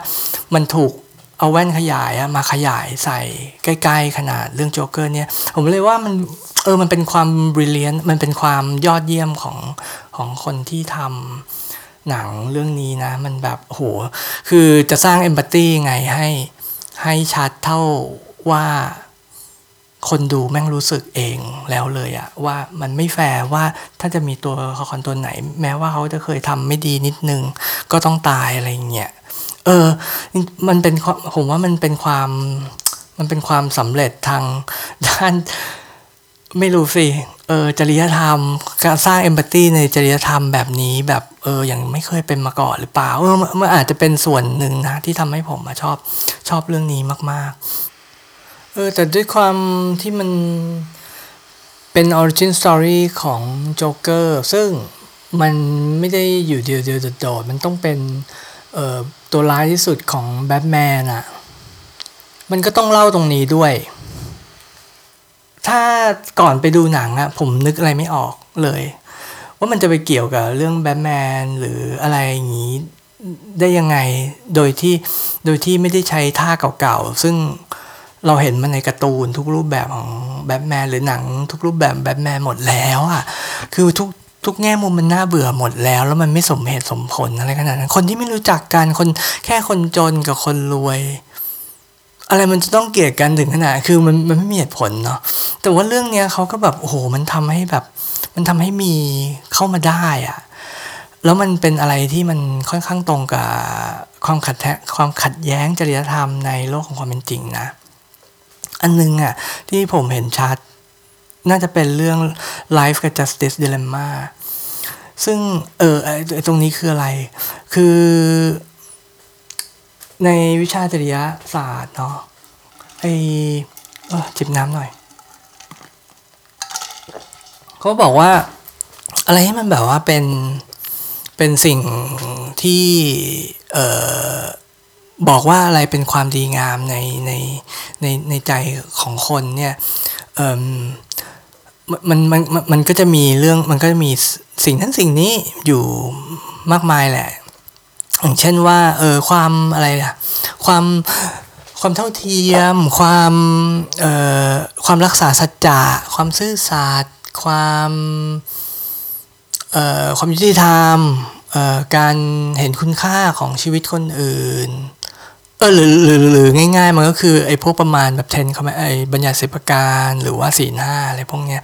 มันถูกเอาแว่นขยายมาขยายใส่ใกล้ๆขนาดเรื่องโจ๊กเกอร์เนี่ย ผมเลยว่ามันเออมันเป็นความบริเลียนมันเป็นความยอดเยี่ยมของของคนที่ทำ หนังเรื่องนี้นะ มันแบบโหคือจะสร้างเอมพัตตีไงให้ให้ชัดเท่าว่าคนดูแม่งรู้สึกเองแล้วเลยอะว่ามันไม่แฟร์ว่าถ้าจะมีตัวละครตัวไหน แม้ว่าเขาจะเคยทำไม่ดีนิดนึง ก็ต้องตายอะไรเงี้ยเออ มันเป็นผมว่ามันเป็นความมันเป็นความสำเร็จทางด้าน ไม่รู้สิ เออจริยธรรม การสร้าง empathy ในจริยธรรมแบบนี้แบบเอออย่างไม่เคยเป็นมาก่อนหรือเปล่าเออมันอาจจะเป็นส่วนหนึ่งนะที่ทำให้ผมชอบชอบเรื่องนี้มาก ๆ เออแต่ด้วยความที่มันเป็น origin story ของโจ๊กเกอร์ซึ่งมันไม่ได้อยู่เดี่ยวเดี่ยวโดด มันต้องเป็นเอ่อตัวร้ายที่สุดของแบทแมนอะมันก็ต้องเล่าตรงนี้ด้วย ถ้าก่อนไปดูหนังอะผมนึกอะไรไม่ออกเลย ว่ามันจะไปเกี่ยวกับเรื่องแบทแมนหรืออะไรอย่างนี้ได้ยังไงโดยที่โดยที่ไม่ได้ใช้ท่าเก่าๆ ซึ่งเราเห็นมันในการ์ตูนทุกรูปแบบของแบทแมนหรือหนังทุกรูปแบบแบทแมนหมดแล้วอะ่ะคือทุกทุกแง่มุมมันน่าเบื่อหมดแล้ว แล้วมันไม่สมเหตุสมผลอะไรขนาดนั้นคนที่ไม่รู้จักกันคนแค่คนจนกับคนรวย อะไรมันจะต้องเกลียดกันถึงขนาดคือมันมันไม่มีเหตุผลเนาะแต่ว่าเรื่องเนี้ยเขาก็แบบโอ้โหมันทำให้แบบ มันทำให้มีเข้ามาได้อะแล้วมันเป็นอะไรที่มันค่อนข้างตรงกับความขัดแความขัดแย้งจริยธรรมในโลกของความเป็นจริงนะ อันนึงอะที่ผมเห็นชัด น่าจะเป็นเรื่อง life กับ justice dilemma ซึ่งเออไอตรงนี้คืออะไร คือ ในวิชาจริยศาสตร์เนาะไอเออจิบน้ำหน่อยเขาบอกว่า อะไรที่มันแบบว่าเป็นเป็นสิ่งที่เอ่อบอกว่าอะไรเป็นความดีงามในในในในใจของคนเนี่ยเอ่อมันมันมันก็จะมีเรื่องมันก็จะมีสิ่งนั้นสิ่งนี้อยู่มากมายแหละ อย่างเช่นว่าเออความอะไรอะความความเท่าเทียม ความเอ่อความรักษาสัจจะความซื่อสัตย์ความเอ่อความยุติธรรมเอ่อการเห็นคุณค่าของชีวิตคนอื่นเออหรือหรือหรือง่ายๆ มันก็คือไอ้พวกประมาณแบบเทนเขาไอ้บัญญัติสิบประการหรือว่าสี่ห้าอะไรพวกเนี้ย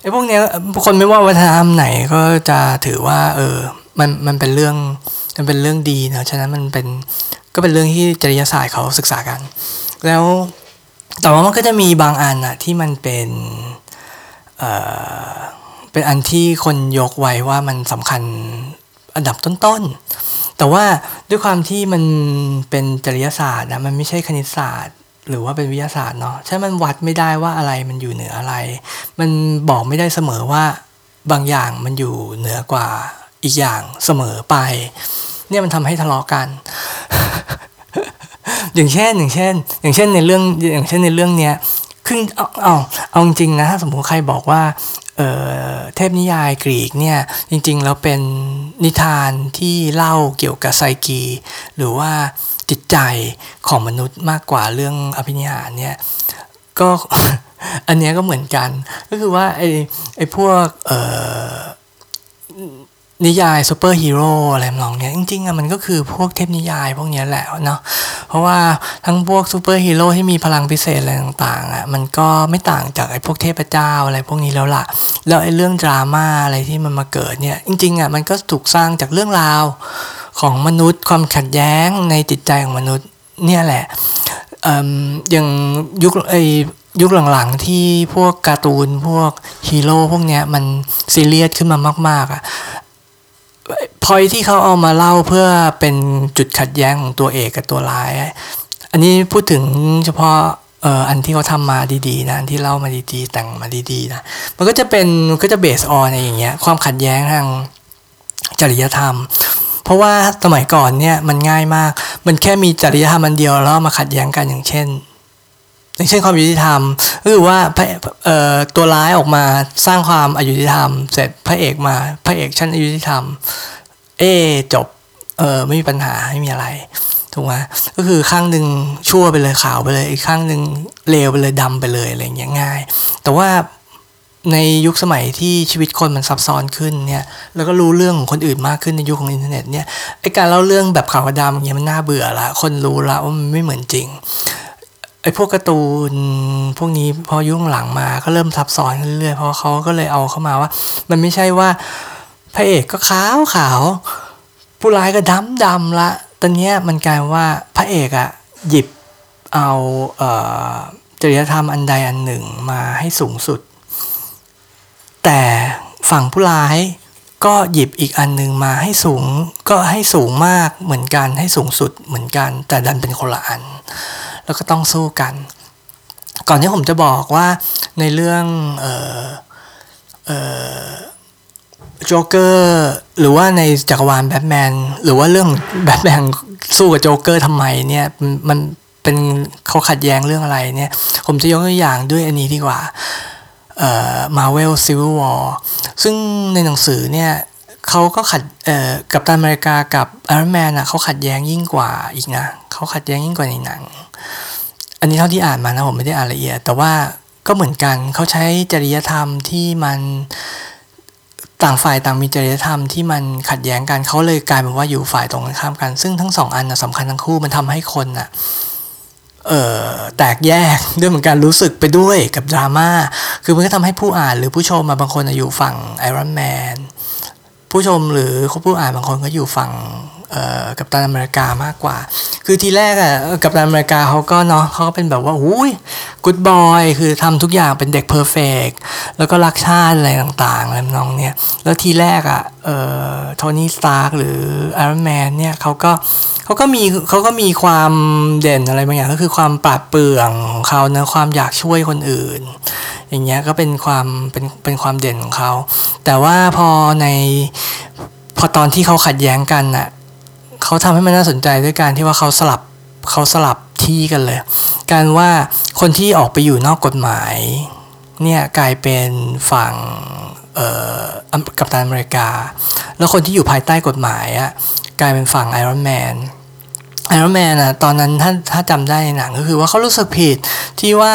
ไอ้พวกเนี้ยคนไม่ว่าวัฒนธรรมไหนก็จะถือว่า เออมันมันเป็นเรื่อง มันเป็นเรื่องดีนะฉะนั้นมันเป็นก็เป็นเรื่องที่จริยศาสตร์เขาศึกษากัน แล้วแต่ว่ามันก็จะมีบางอันอะที่มันเป็นเอ่อเป็นอันที่คนยกไว้ว่ามันสำคัญอันดับต้นๆ แต่ว่าด้วยความที่มันเป็นจริยศาสตร์นะมันไม่ใช่คณิตศาสตร์ หรือว่าเป็นวิทยาศาสตร์เนาะใช่มันวัดไม่ได้ว่าอะไรมันอยู่เหนืออะไร มันบอกไม่ได้เสมอว่าบางอย่างมันอยู่เหนือกว่า อีกอย่างเสมอไป เนี่ยมันทำให้ทะเลาะกัน อย่างเช่นอย่างเช่น อย่างเช่นในเรื่องอย่างเช่นในเรื่องเนี้ยคือเอาเอาเอาจริงนะถ้าสมมติใครบอกว่าเทพนิยายกรีกเนี่ยจริงๆแล้วเป็นนิทานที่เล่าเกี่ยวกับไซกีหรือว่าจิตใจของมนุษย์มากกว่าเรื่องอภินิหารเนี่ยก็อันนี้ก็เหมือนกัน ก็คือว่าไอ้ไอ้พวกนิยายซูเปอร์ฮีโร่อะไรทำนองเนี้ยจริงๆอะมันก็คือพวกเทพนิยายพวกนี้แหละเนาะเพราะว่าทั้งพวกซูเปอร์ฮีโร่ที่มีพลังพิเศษอะไรต่างๆอะมันก็ไม่ต่างจากไอ้พวกเทพเจ้าอะไรพวกนี้แล้วล่ะ แล้วไอ้เรื่องดราม่าอะไรที่มันมาเกิดเนี่ยจริงๆอะมันก็ถูกสร้างจากเรื่องราวของมนุษย์ความขัดแย้งในจิตใจของมนุษย์เนี่ยแหละอย่างยุคไอยุคหลังๆที่พวกการ์ตูนพวกฮีโร่พวกเนี้ยมันซีเรียสขึ้นมามากๆอะ่ะ พอยที่เขาเอามาเล่าเพื่อเป็นจุดขัดแย้งของตัวเอกกับตัวร้าย อันนี้พูดถึงเฉพาะเอ่ออันที่เขาทำมาดีๆนะอันที่เล่ามาดีๆ แต่งมาดีๆนะมันก็จะเป็นก็จะเบสออนอะไรอย่างเงี้ยความขัดแย้งทางจริยธรรม เพราะว่าสมัยก่อนเนี่ยมันง่ายมาก มันแค่มีจริยธรรมอันเดียวแล้วมาขัดแย้งกันอย่างเช่น อย่างเช่นความยุติธรรมก็คือว่าตัวร้ายออกมาสร้างความอายุติธรรม เสร็จพระเอกมาพระเอกชั้นอายุติธรรม เอจบเออไม่มีปัญหาไม่มีอะไรถูกไหมก็คือข้างหนึ่งชั่วไปเลยขาวไปเลยอีกข้างหนึ่งเลวไปเลยดำไปเลยอะไรอย่างเงี้ยง่าย แต่ว่าในยุคสมัยที่ชีวิตคนมันซับซ้อนขึ้นเนี่ยแล้วก็รู้เรื่องของคนอื่นมากขึ้นในยุคของอินเทอร์เน็ตเนี่ยไอ้การเล่าเรื่องแบบขาวดำอย่างเงี้ยมันน่าเบื่อละคนรู้ละว่ามันไม่เหมือนจริง ไอ้พวกการ์ตูนพวกนี้พอยุคหลังมาก็เริ่มซับซ้อนเรื่อยๆเพราะเขาก็เลยเอาเข้ามาว่า มันไม่ใช่ว่าพระเอกก็ขาวขาวผู้ร้ายก็ดำดำละตอนนี้มันกลายว่าพระเอกอะหยิบเอาเอ่อจริยธรรมอันใดอันหนึ่งมาให้สูงสุด แต่ฝั่งผู้ร้าย ก็หยิบอีกอันหนึ่งมาให้สูงก็ให้สูงมากเหมือนกันให้สูงสุดเหมือนกัน แต่ดันเป็นคนละอัน แล้วก็ต้องสู้กัน ก่อนที่ผมจะบอกว่าในเรื่องเอ่อเอ่อโจ๊กเกอร์หรือว่าในจักรวาลแบทแมนหรือว่าเรื่องแบทแมนสู้กับโจ๊กเกอร์ทำไมเนี่ยมันเป็นเขาขัดแย้งเรื่องอะไรเนี่ย ผมจะยกตัวอย่างด้วยอันนี้ดีกว่า เอ่อ Marvel Civil War ซึ่งในหนังสือเนี่ยเขาก็ขัดกัปตันอเมริกากับไอรอนแมนอะเขาขัดแย้งยิ่งกว่าอีกนะเขาขัดแย้งยิ่งกว่าในหนัง อันนี้เท่าที่อ่านมานะผมไม่ได้อ่านละเอียด แต่ว่าก็เหมือนกันเขาใช้จริยธรรมที่มันต่างฝ่ายต่างมีจริยธรรมที่มันขัดแย้งกันเขาเลยกลายเป็นว่าอยู่ฝ่ายตรงกันข้ามกัน ซึ่งทั้งสองอันนะสำคัญทั้งคู่มันทำให้คนอะเอ่อ แตกแยกด้วยเหมือนกันรู้สึกไปด้วยกับดราม่าคือมันก็ทำให้ผู้อ่านหรือผู้ชมมาบางคนอยู่ฝั่งไอรอนแมนผู้ชมหรือผู้อ่านบางคนก็อยู่ฝั่ง กัปตันอเมริกามากกว่า คือทีแรกอะกัปตันอเมริกาเขาก็เนาะเขาก็เป็นแบบว่าอุ้ยกูดบอยคือทำทุกอย่างเป็นเด็ก perfect แล้วก็รักชาติอะไรต่างๆอะไรทำนองเนี้ยแล้วทีแรกอะเอ่อโทนี่สตาร์กหรือไอรอนแมนเนี่ยเขาก็เขาก็มีเขาก็มีความเด่นอะไรบางอย่างก็คือความปราดเปรื่องของเขาเนาะความอยากช่วยคนอื่น อย่างเงี้ยก็เป็นความเป็นเป็นความเด่นของเขา แต่ว่าพอในพอตอนที่เขาขัดแย้งกันอะ เขาทำให้มันน่าสนใจด้วยการที่ว่าเขาสลับเขาสลับที่กันเลย การว่าคนที่ออกไปอยู่นอกกฎหมายเนี่ยกลายเป็นฝั่งกัปตันอเมริกา แล้วคนที่อยู่ภายใต้กฎหมายอะกลายเป็นฝั่งไอรอนแมนไอรอนแมนอะตอนนั้นถ้าถ้าจำได้ในหนังก็คือว่าเขารู้สึกผิดที่ว่า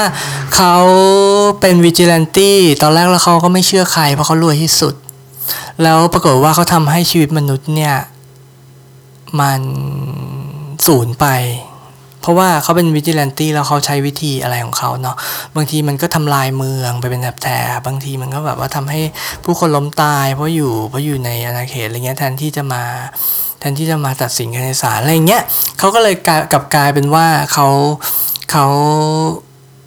เขาเป็นวิจิเลนตี้ตอนแรกแล้วเขาก็ไม่เชื่อใครเพราะเขารวยที่สุด แล้วปรากฏว่าเขาทำให้ชีวิตมนุษย์เนี่ย มันสูญไป เพราะว่าเขาเป็นวิจิแลนตี้แล้วเขาใช้วิธีอะไรของเขาเนาะบางทีมันก็ทำลายเมืองไปเป็นแถบบางทีมันก็แบบว่าทำให้ผู้คนล้มตาย เพราะอยู่เพราะอยู่ในอาณาเขตอะไรเงี้ยแทนที่จะมาแทนที่จะมาตัดสินกันในศาลอะไรเงี้ยเขาก็เลยกลับกลายเป็นว่าเขาเขา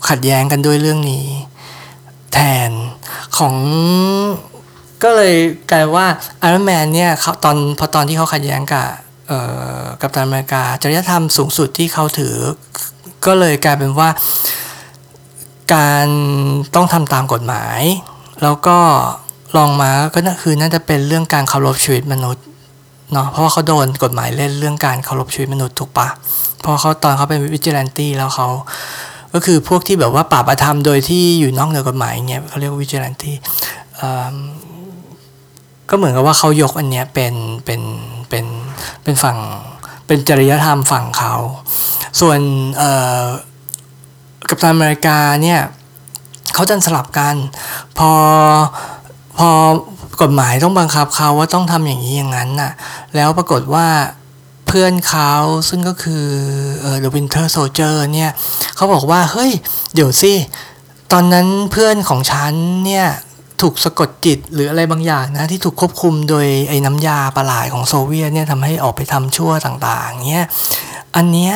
ขัดแย้งกันด้วยเรื่องนี้ แทนของก็เลยกลายว่าไอรอนแมนเนี่ยเขาตอนพอตอนที่เขาขัดแย้งกับ กัปตันอเมริกาจริยธรรมสูงสุดที่เขาถือ ก็เลยกลายเป็นว่า การต้องทำตามกฎหมาย แล้วก็ลองมาก็คือน่าจะเป็นเรื่องการเคารพชีวิตมนุษย์เนาะเพราะว่าเขาโดนกฎหมายเล่นเรื่องการเคารพชีวิตมนุษย์ถูกปะพราะเขาตอนเขาเป็นวิจิแลนตี้แล้วเขาก็คือพวกที่แบบว่าปราบอาธรรมโดยที่อยู่นอกเหนือกฎหมายเงี้ยเขาเรียกวิจิแลนตี้ ก็เหมือนกับว่าเขายกอันเนี้ยเป็นเป็นเป็นเป็นฝั่งเป็นจริยธรรมฝั่งเขา ส่วนกัปตันอเมริกาเนี่ยเขาจะสลับกัน พอพอกฎหมายต้องบังคับเขาว่าต้องทำอย่างนี้อย่างนั้นน่ะ แล้วปรากฏว่าเพื่อนเขาซึ่งก็คือเออ The Winter Soldier เนี่ยเขาบอกว่า เฮ้ย เดี๋ยวสิ ตอนนั้นเพื่อนของฉันเนี่ย ถูกสะกดจิตหรืออะไรบางอย่างนะที่ถูกควบคุมโดยไอ้น้ำยาประหลาดของโซเวียตเนี่ยทำให้ออกไปทำชั่วต่างๆเนี่ยอันเนี้ย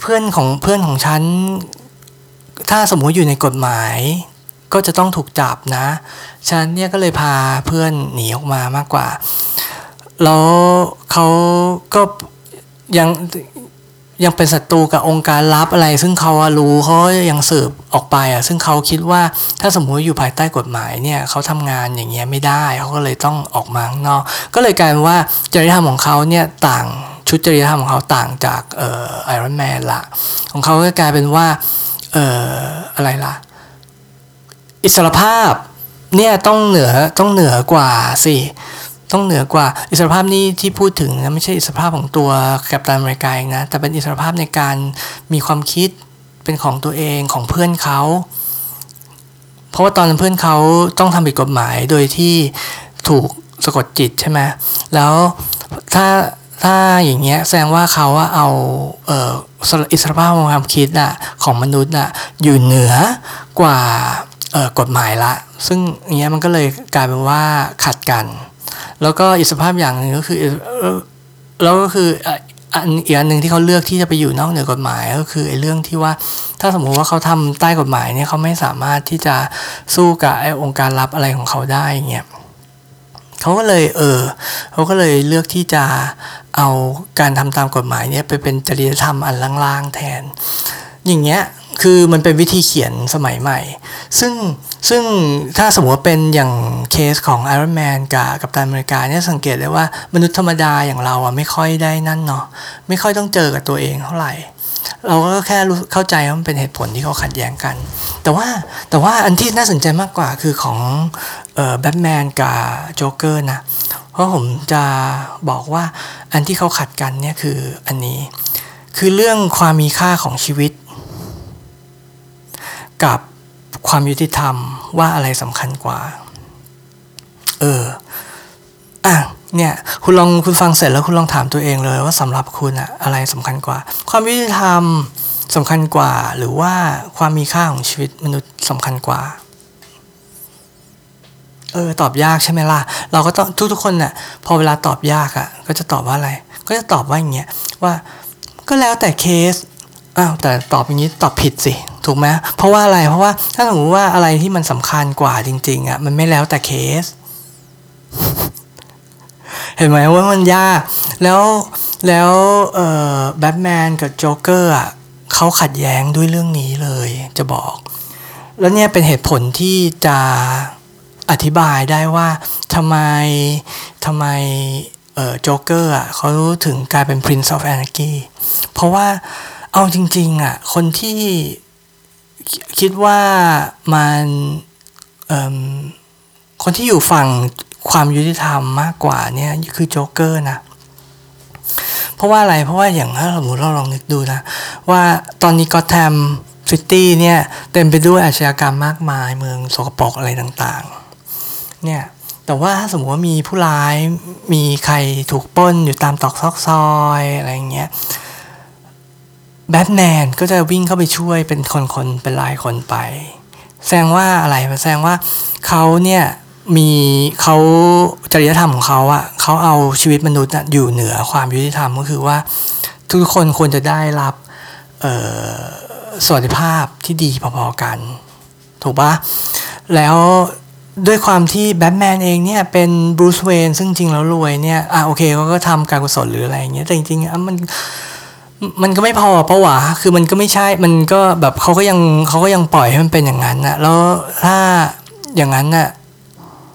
เพื่อนของเพื่อนของฉัน ถ้าสมมติอยู่ในกฎหมาย ก็จะต้องถูกจับนะ ฉันเนี่ยก็เลยพาเพื่อนหนีออกมามากกว่า แล้วเขาก็ยัง ยังเป็นศัตรูกับองค์การลับอะไร ซึ่งเขารู้เขายังสืบออกไปอะซึ่งเขาคิดว่าถ้าสมมติอยู่ภายใต้กฎหมายเนี่ยเขาทำงานอย่างเงี้ยไม่ได้เขาก็เลยต้องออกมาข้างนอก ก็เลยกลายเป็นว่าจริยธรรมของเขาเนี่ยต่างชุดจริยธรรมของเขาต่างจากเอ่อไอรอนแมนละของเขาก็กลายเป็นว่าเอ่ออะไรล่ะ อิสรภาพเนี่ยต้องเหนือต้องเหนือกว่าสิ ต้องเหนือกว่าอิสรภาพนี่ที่พูดถึงนะไม่ใช่อิสรภาพของตัวกัปตันอเมริกาเองนะแต่เป็นอิสรภาพในการมีความคิดเป็นของตัวเองของเพื่อนเขาเพราะว่าตอนนั้นเพื่อนเขาต้องทำผิดกฎหมายโดยที่ถูกสะกดจิตใช่ไหมแล้วถ้าถ้าอย่างเงี้ยแสดงว่าเขาเอาเอออิสรภาพของความคิดอะของมนุษย์อะอยู่เหนือกว่ากฎหมายละ ซึ่งอย่างเงี้ยมันก็เลยกลายเป็นว่าขัดกัน แล้วก็อีกสภาพอย่างหนึ่งก็คือแล้วก็คืออันอีกอันหนึ่งที่เขาเลือกที่จะไปอยู่นอกเหนือกฎหมายก็คือไอ้เรื่องที่ว่าถ้าสมมุติว่าเขาทำใต้กฎหมายเนี่ยเขาไม่สามารถที่จะสู้กับไอ้องค์การลับอะไรของเขาได้เงี้ยเขาก็เลยเออเขาก็เลยเลือกที่จะเอาการทำตามกฎหมายเนี่ยไปเป็นจริยธรรมอันล่างๆแทน อย่างเงี้ยคือมันเป็นวิธีเขียนสมัยใหม่ ซึ่ง ซึ่งถ้าสมมติว่าเป็นอย่างเคสของ Iron Man กับกับตันอเมริกาเนี่ยสังเกตได้ว่ามนุษย์ธรรมดาอย่างเราอะไม่ค่อยได้นั่นเนาะไม่ค่อยต้องเจอกับตัวเองเท่าไหร่ เราก็แค่รู้เข้าใจว่ามันเป็นเหตุผลที่เขาขัดแย้งกัน แต่ว่าแต่ว่าอันที่น่าสนใจมากกว่าคือของเออแบทแมนกับโจ๊กเกอร์นะ เพราะผมจะบอกว่าอันที่เขาขัดกันเนี่ยคืออันนี้คือเรื่องความมีค่าของชีวิต กับ ความยุติธรรมว่าอะไรสำคัญกว่า เออ อะเนี่ยคุณลองคุณฟังเสร็จแล้วคุณลองถามตัวเองเลยว่าสำหรับคุณอะอะไรสำคัญกว่า ความยุติธรรมสำคัญกว่า หรือว่าความมีค่าของชีวิตมนุษย์สำคัญกว่า เออตอบยากใช่ไหมล่ะ เราก็ต้องทุกทุกคนน่ะพอเวลาตอบยากอะ่ะก็จะตอบว่าอะไร ก็จะตอบว่าอย่างเงี้ยว่าก็แล้วแต่เคส อ้าวแต่ตอบอย่างนี้ตอบผิดสิถูกไหมเพราะว่าอะไรเพราะว่าถ้าสมมติว่าอะไรที่มันสำคัญกว่าจริง ๆอะมันไม่แล้วแต่เคส เห็นไหมว่ามันยาก แล้วแล้วเอ่อแบทแมนกับโจ๊กเกอร์อะเขาขัดแย้งด้วยเรื่องนี้เลยจะบอก แล้วเนี่ยเป็นเหตุผลที่จะอธิบายได้ว่าทำไมทำไมเอ่อโจ๊กเกอร์อะเขาถึงกลายเป็น Prince of Anarchy เพราะว่า เอาจริง ๆอะ คนที่คิดว่ามันคนที่อยู่ฝั่งความยุติธรรมมากกว่าเนี่ยคือโจ๊กเกอร์นะ เพราะว่าอะไรเพราะว่าอย่างถ้าสมมติเราลองนึกดูนะ ว่าตอนนี้ก็อตแธมซิตี้เนี่ย เต็มไปด้วยอาชญากรรมมากมายเมืองสกปรกอะไรต่างๆ เนี่ยแต่ว่าถ้าสมมติว่ามีผู้ร้ายมีใครถูกป้นอยู่ตามตรอกซอกซอยอะไรเงี้ย แบทแมนก็จะวิ่งเข้าไปช่วยเป็นคนๆเป็นรายคนไป แสดงว่าอะไรแสดงว่าเขาเนี่ยมีเขาจริยธรรมของเขาอะเขาเอาชีวิตมนุษย์อยู่เหนือความยุติธรรมก็คือว่า ทุกคนควรจะได้รับสวัสดิภาพที่ดีพอๆกัน ถูกปะแล้วด้วยความที่แบทแมนเองเนี่ยเป็นบรูซเวนซึ่งจริงแล้วรวยเนี่ยอะโอเคเขาก็ทำการกุศลหรืออะไรอย่างเงี้ยแต่จริงๆอะมัน มันก็ไม่พอเพราะว่าคือมันก็ไม่ใช่มันก็แบบเขาก็ยังเขาก็ยังปล่อยให้มันเป็นอย่างนั้นนะแล้วถ้าอย่างนั้นน่ะ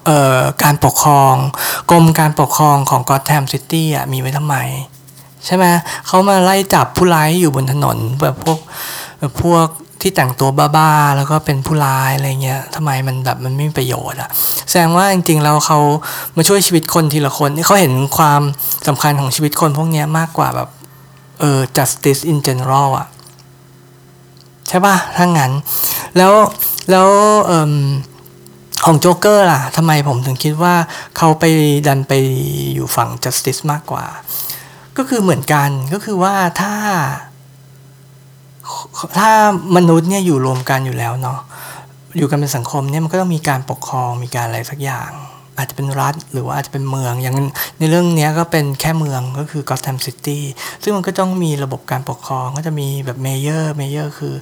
เอ่อการปกครองกรมการปกครองของกอตแทมซิตี้อะมีไว้ทำไม ใช่ไหมเขามาไล่จับผู้ร้ายอยู่บนถนนแบบพวกแบบพวกที่แต่งตัวบ้าๆ แล้วก็เป็นผู้ร้ายอะไรเงี้ยทำไมมันแบบมันไม่มีประโยชน์อะแสดงว่าจริงๆ แล้วเขามาช่วยชีวิตคนทีละคนเขาเห็นความสำคัญของชีวิตคนพวกนี้มากกว่าแบบ เออ justice in general อะใช่ป่ะถ้างั้น แล้วแล้วออของโจ๊กเกอร์ล่ะทำไมผมถึงคิดว่าเขาไปดันไปอยู่ฝั่ง justice มากกว่า ก็คือเหมือนกันก็คือว่าถ้า ถ้ามนุษย์เนี่ยอยู่รวมกันอยู่แล้วเนาะอยู่กันเป็นสังคมเนี่ยมันก็ต้องมีการปกครองมีการอะไรสักอย่าง อาจจะเป็นรัฐ หรือว่าอาจจะเป็นเมือง อย่างในเรื่องนี้ก็เป็นแค่เมืองก็คือกอ t แ a m ซิตี้ซึ่งมันก็ต้องมีระบบการปกครองก็จะมีแบบ mayor mayor คือ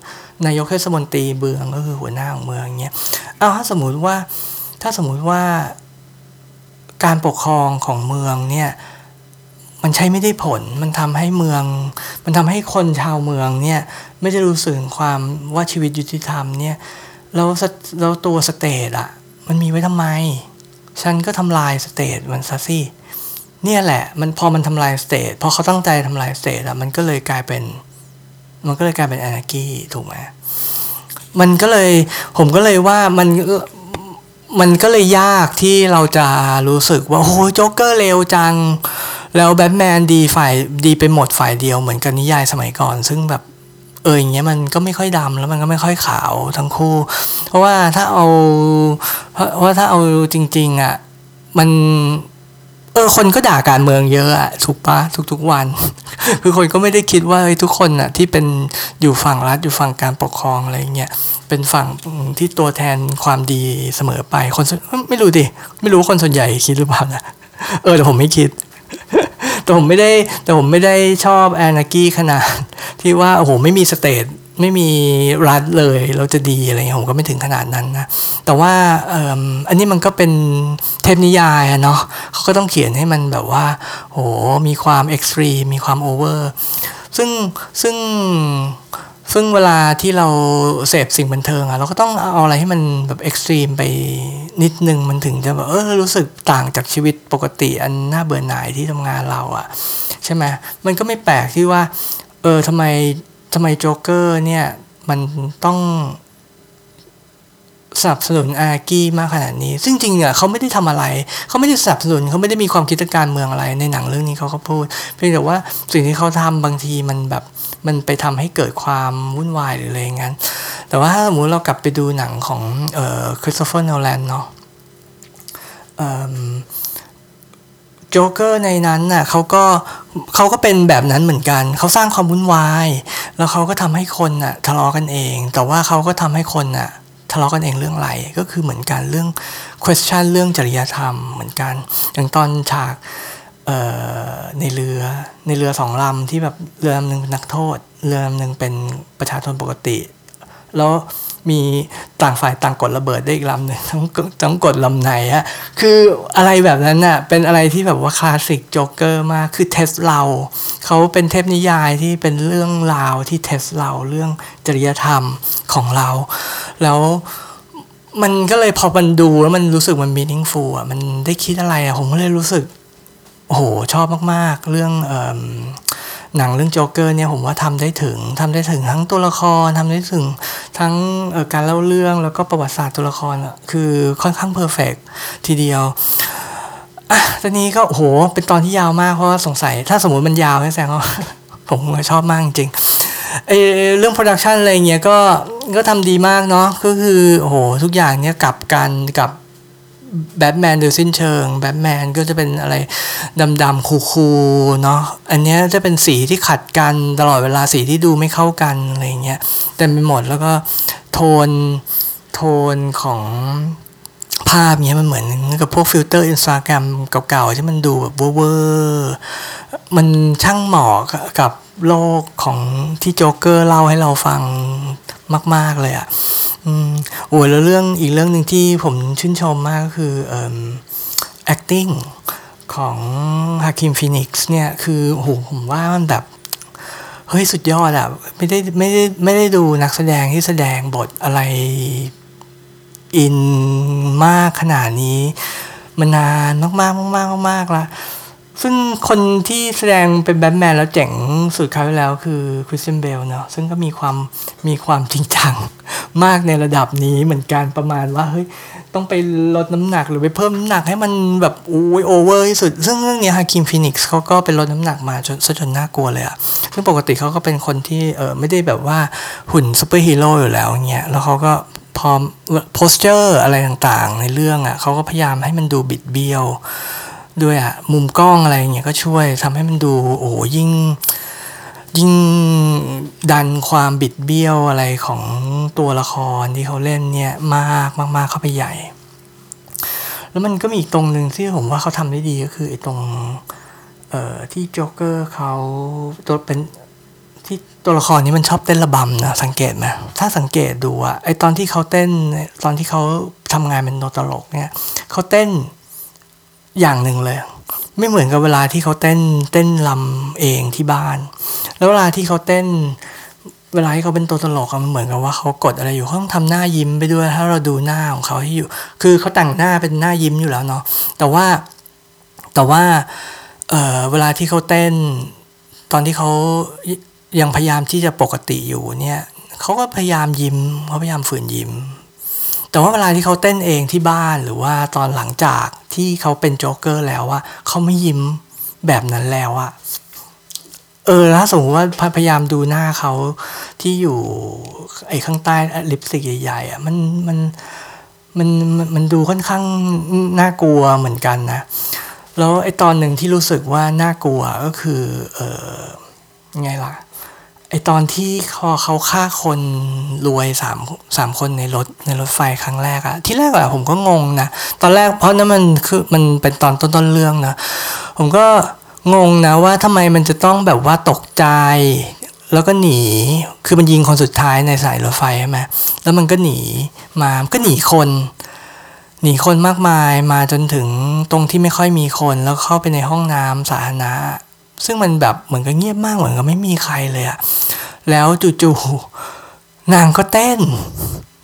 นายกเทศมนตรีเมืองก็คือหัวหน้าของเมืองเงี้ยเอาถ้าสมมุติว่าถ้าสมมุติว่าการปกครองของเมืองเนี่ยมันใช้ไม่ได้ผล มันทำให้เมือง มันทำให้คนชาวเมืองเนี่ยไม่ได้รู้สึกความว่าชีวิตยุติธรรมเนี่ยแล้วแล้วตัว state อะมันมีไว้ทำไม ฉันก็ทำลาย state มันซะสิเนี่ยแหละ มันพอมันทำลาย state พอเขาตั้งใจทำลาย state อะมันก็เลยกลายเป็น มันก็เลยกลายเป็นอนากีถูกไหมมันก็เลยผมก็เลยว่ามันมันก็เลยยากที่เราจะรู้สึกว่าโอ้โจ๊กเกอร์เลวจัง แล้วแบทแมนดีฝ่ายดีไปหมดฝ่ายเดียวเหมือนกันนิยายสมัยก่อน ซึ่งแบบ เอออย่างเงี้ยมันก็ไม่ค่อยดำแล้วมันก็ไม่ค่อยขาวทั้งคู่ เพราะว่าถ้าเอา เพราะว่าถ้าเอาจริง ๆ อะ มันเออคนก็ด่าการเมืองเยอะอะถูกปะทุกๆวัน คือคนก็ไม่ได้คิดว่าทุกคนอะที่เป็นอยู่ฝั่งรัฐอยู่ฝั่งการปกครองอะไรเงี้ยเป็นฝั่งที่ตัวแทนความดีเสมอไปคนไม่รู้ดิไม่รู้คนส่วนใหญ่คิดหรือเปล่านะเออแต่ผมไม่คิด แต่ผมไม่ได้แต่ผมไม่ได้ชอบแอนากี้ขนาด ที่ว่าโอ้โหไม่มี state ไม่มีรัฐเลยเราจะดีอะไรเงี้ยผมก็ไม่ถึงขนาดนั้นนะ แต่ว่าอันนี้มันก็เป็นเทพนิยายอะเนาะเขาก็ต้องเขียนให้มันแบบว่าโหมีความ extreme มีความโอเวอร์ซึ่งซึ่ง ซึ่งเวลาที่เราเสพสิ่งบันเทิงอะเราก็ต้องเอาอะไรให้มันแบบ extreme ไปนิดนึงมันถึงจะแบบเออรู้สึกต่างจากชีวิตปกติอันน่าเบื่อหน่ายที่ทำงานเราอะใช่ไหมมันก็ไม่แปลกที่ว่า เออทำไมทำไมโจ๊กเกอร์เนี่ย มันต้อง สนับสนุนอากี้มากขนาดนี้ ซึ่งจริงเนี่ยเขาไม่ได้ทำอะไร เขาไม่ได้สนับสนุนเขาไม่ได้มีความคิดการเมืองอะไรในหนังเรื่องนี้เขาก็พูด เพียงแต่ว่าสิ่งที่เขาทำบางทีมันแบบมันไปทำให้เกิดความวุ่นวายหรืออะไรงั้น แต่ว่าถ้าสมมติเรากลับไปดูหนังของเอ่อคริสโตเฟอร์โนแลนเนาะโจ๊กเกอร์ในนั้นน่ะเขาก็เขาก็เป็นแบบนั้นเหมือนกัน เขาสร้างความวุ่นวาย แล้วเขาก็ทำให้คนน่ะทะเลาะกันเอง แต่ว่าเขาก็ทำให้คนน่ะ ทะเลาะกันเองเรื่องอะไรก็คือเหมือนกันเรื่อง question เรื่องจริยธรรมเหมือนกัน อย่างตอนฉากในเรือในเรือสองลำที่แบบเรือลำหนึ่งเป็นนักโทษ เรือลำหนึ่งเป็นประชาชนปกติ แล้ว มีต่างฝ่ายต่างกดระเบิดได้อีกลำหนึ่งทั้งทั้งกดลำไหนอะคืออะไรแบบนั้นน่ะเป็นอะไรที่แบบว่าคลาสสิกโจ๊กเกอร์มากคือ test เราเขาเป็นเทพนิยายที่เป็นเรื่องราวที่ test เราเรื่องจริยธรรมของเรา แล้วมันก็เลยพอมันดูแล้วมันรู้สึกมัน meaningful อะมันได้คิดอะไรอะผมก็เลยรู้สึกโอ้โหชอบมากๆ เรื่อง หนังเรื่องโจ๊กเกอร์เนี่ยผมว่าทำได้ถึงทำได้ถึงทั้งตัวละครทำได้ถึงทั้งการเล่าเรื่องแล้วก็ประวัติศาสตร์ตัวละครคือค่อนข้าง perfect ทีเดียวอะตอนนี้ก็โหเป็นตอนที่ยาวมากเพราะว่าสงสัย ถ้าสมมติมันยาวแสดงว่าผมชอบมากจริงเอเรื่อง production อะไรเงี้ยก็ก็ทำดีมากเนาะก็คือโหทุกอย่างเนี้ยกลับกันกับ แบทแมนโดยสิ้นเชิง แบทแมนก็จะเป็นอะไรดำๆ cool ๆเนาะ อันนี้จะเป็นสีที่ขัดกันตลอดเวลาสีที่ดูไม่เข้ากันอะไรเงี้ยเต็มไปหมดแล้วก็โทนโทนของภาพเนี้ยมันเหมือนกับพวกฟิลเตอร์อินสตาแกรมเก่าๆ ที่มันดูแบบเวอร์มันช่างเหมาะกับโลกของที่โจ๊กเกอร์เล่าให้เราฟัง มาก ๆ เลยอะอืมโอ้ยแล้วเรื่องอีกเรื่องหนึ่งที่ผมชื่นชมมากก็คือเอ่อ acting ของ Joaquin Phoenix เนี่ย คือโหผมว่ามันแบบ เฮ้ย สุดยอดอะไม่ได้ไม่ได้ไม่ได้ดูนักแสดงที่แสดงบทอะไรอินมากขนาดนี้ มานานมากมากมากมากๆละ ซึ่งคนที่แสดงเป็นแบทแมนแล้วเจ๋งสุดคราวที่แล้วคือคริสเตียนเบลเนาะซึ่งก็มีความมีความจริงจังมากในระดับนี้เหมือนกันประมาณว่าเฮ้ยต้องไปลดน้ำหนักหรือไปเพิ่มน้ำหนักให้มันแบบโอ้ยโอเวอร์ที่สุด ซึ่งเรื่องนี้ Joaquin Phoenix เขาก็เป็นลดน้ำหนักมาจนซะจนน่ากลัวเลยอะซึ่งปกติเขาก็เป็นคนที่เออไม่ได้แบบว่าหุ่นซูเปอร์ฮีโร่อยู่แล้วเงี้ยแล้วเขาก็พอ posture อะไรต่างๆ ในเรื่องอะ่ะเขาก็พยายามให้มันดูบิดเบี้ยว ด้วยอะ่ะมุมกล้องอะไรเงี้ยก็ช่วยทำให้มันดูโอ้ยิ่ง ยิ่งดันความบิดเบี้ยวอะไรของตัวละครที่เขาเล่นเนี่ยมากมากมากเข้าไปใหญ่ แล้วมันก็มีอีกตรงหนึ่งที่ผมว่าเขาทำได้ดีก็คือไอ้ตรงเอ่อที่โจ๊กเกอร์เขาตัวเป็นที่ตัวละครนี้มันชอบเต้นระบำนะสังเกตไหมถ้าสังเกตดูอะไอตอนที่เขาเต้นตอนที่เขาทำงานเป็นโนตลกเนี่ยเขาเต้น อย่างหนึ่งเลย ไม่เหมือนกับเวลาที่เขาเต้นเต้นลำเองที่บ้าน แล้วเวลาที่เขาเต้น เวลาที่เขาเป็นตัวตลกมันเหมือนกับว่าเขากดอะไรอยู่เขาต้องทำหน้ายิ้มไปด้วย ถ้าเราดูหน้าของเขาที่อยู่ คือเขาแต่งหน้าเป็นหน้ายิ้มอยู่แล้วเนาะแต่ว่าแต่ว่าเเวลาที่เขาเต้น ตอนที่เขายังพยายามที่จะปกติอยู่เนี่ยเขาก็พยายามยิ้มเขาพยายามฝืนยิ้ม แต่ว่าเวลาที่เขาเต้นเองที่บ้านหรือว่าตอนหลังจากที่เขาเป็นโจ๊กเกอร์แล้วว่าเขาไม่ยิ้มแบบนั้นแล้วอะเออถ้าสมมติว่าพยายามดูหน้าเขาที่อยู่ไอ้ข้างใต้ลิปสติกใหญ่ๆอะมันมันมันมันดูค่อนข้างน่ากลัวเหมือนกันนะ แล้วไอ้ตอนหนึ่งที่รู้สึกว่าน่ากลัวก็คือ เออไงล่ะ อตอนที่เขาเขาฆ่าคนรวยสามสามคนในรถในรถไฟครั้งแรกอะที่แรกอะผมก็งงนะตอนแรกเพราะนั้นมันคือมันเป็นตอนต้นต้นเรื่องนะผมก็งงนะว่าทำไมมันจะต้องแบบว่าตกใจ แล้วก็หนีคือมันยิงคนสุดท้ายในสายรถไฟใช่ไหมแล้วมันก็หนีมาก็หนีคนหนีคนมากมายมาจนถึงตรงที่ไม่ค่อยมีคนแล้วเข้าไปในห้องน้ำสาธารณะ ซึ่งมันแบบเหมือนกับเงียบมากเหมือนกับไม่มีใครเลยอะแล้วจู่ๆนางก็เต้น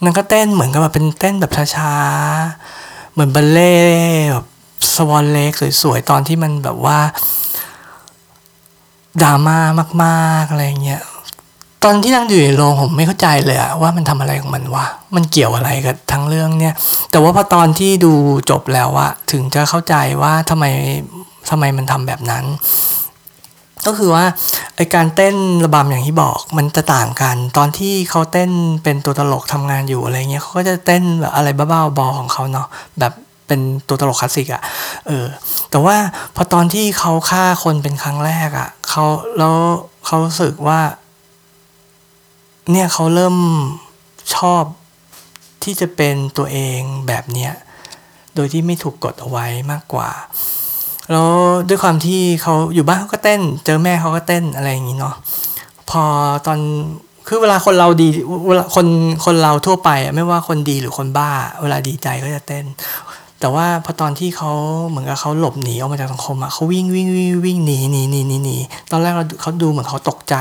นางก็เต้นเหมือนกับแบบเป็นเต้นแบบช้าๆ เหมือนบัลเล่แบบสวอนเล็กสวยๆ ตอนที่มันแบบว่าดราม่ามากๆอะไรเงี้ย ตอนที่นั่งอยู่ในโรงผมไม่เข้าใจเลยอะว่ามันทำอะไรของมันวะ มันเกี่ยวอะไรกับทั้งเรื่องเนี่ย แต่ว่าพอตอนที่ดูจบแล้วอะถึงจะเข้าใจว่าทำไมทำไมมันทำแบบนั้น ก็คือว่าไอการเต้นระบำอย่างที่บอกมันจะต่างกัน ตอนที่เขาเต้นเป็นตัวตลกทำงานอยู่อะไรเงี้ยเขาก็จะเต้นแบบอะไรบ้าๆบอของเขาเนาะแบบเป็นตัวตลกคลาสสิกอะ่ะเออแต่ว่าพอตอนที่เขาฆ่าคนเป็นครั้งแรกอะ่ะเขาแล้วเขาสึกว่า เนี่ยเขาเริ่มชอบที่จะเป็นตัวเองแบบเนี้ยโดยที่ไม่ถูกกดเอาไว้มากกว่า แล้วด้วยความที่เขาอยู่บ้านเขาก็เต้น เจอแม่เขาก็เต้นอะไรอย่างนี้เนาะพอตอนคือเวลาคนเราดีเวลาคนคนเราทั่วไปไม่ว่าคนดีหรือคนบ้า เวลาดีใจก็จะเต้น แต่ว่าพอตอนที่เขาเหมือนกับเขาหลบหนีออกมาจากสังคมอะเขาวิ่งวิ่งวิ่งวิ่งหนีหนีหนีหนีหนีตอนแรกเราเขาดูเหมือนเขาตกใจ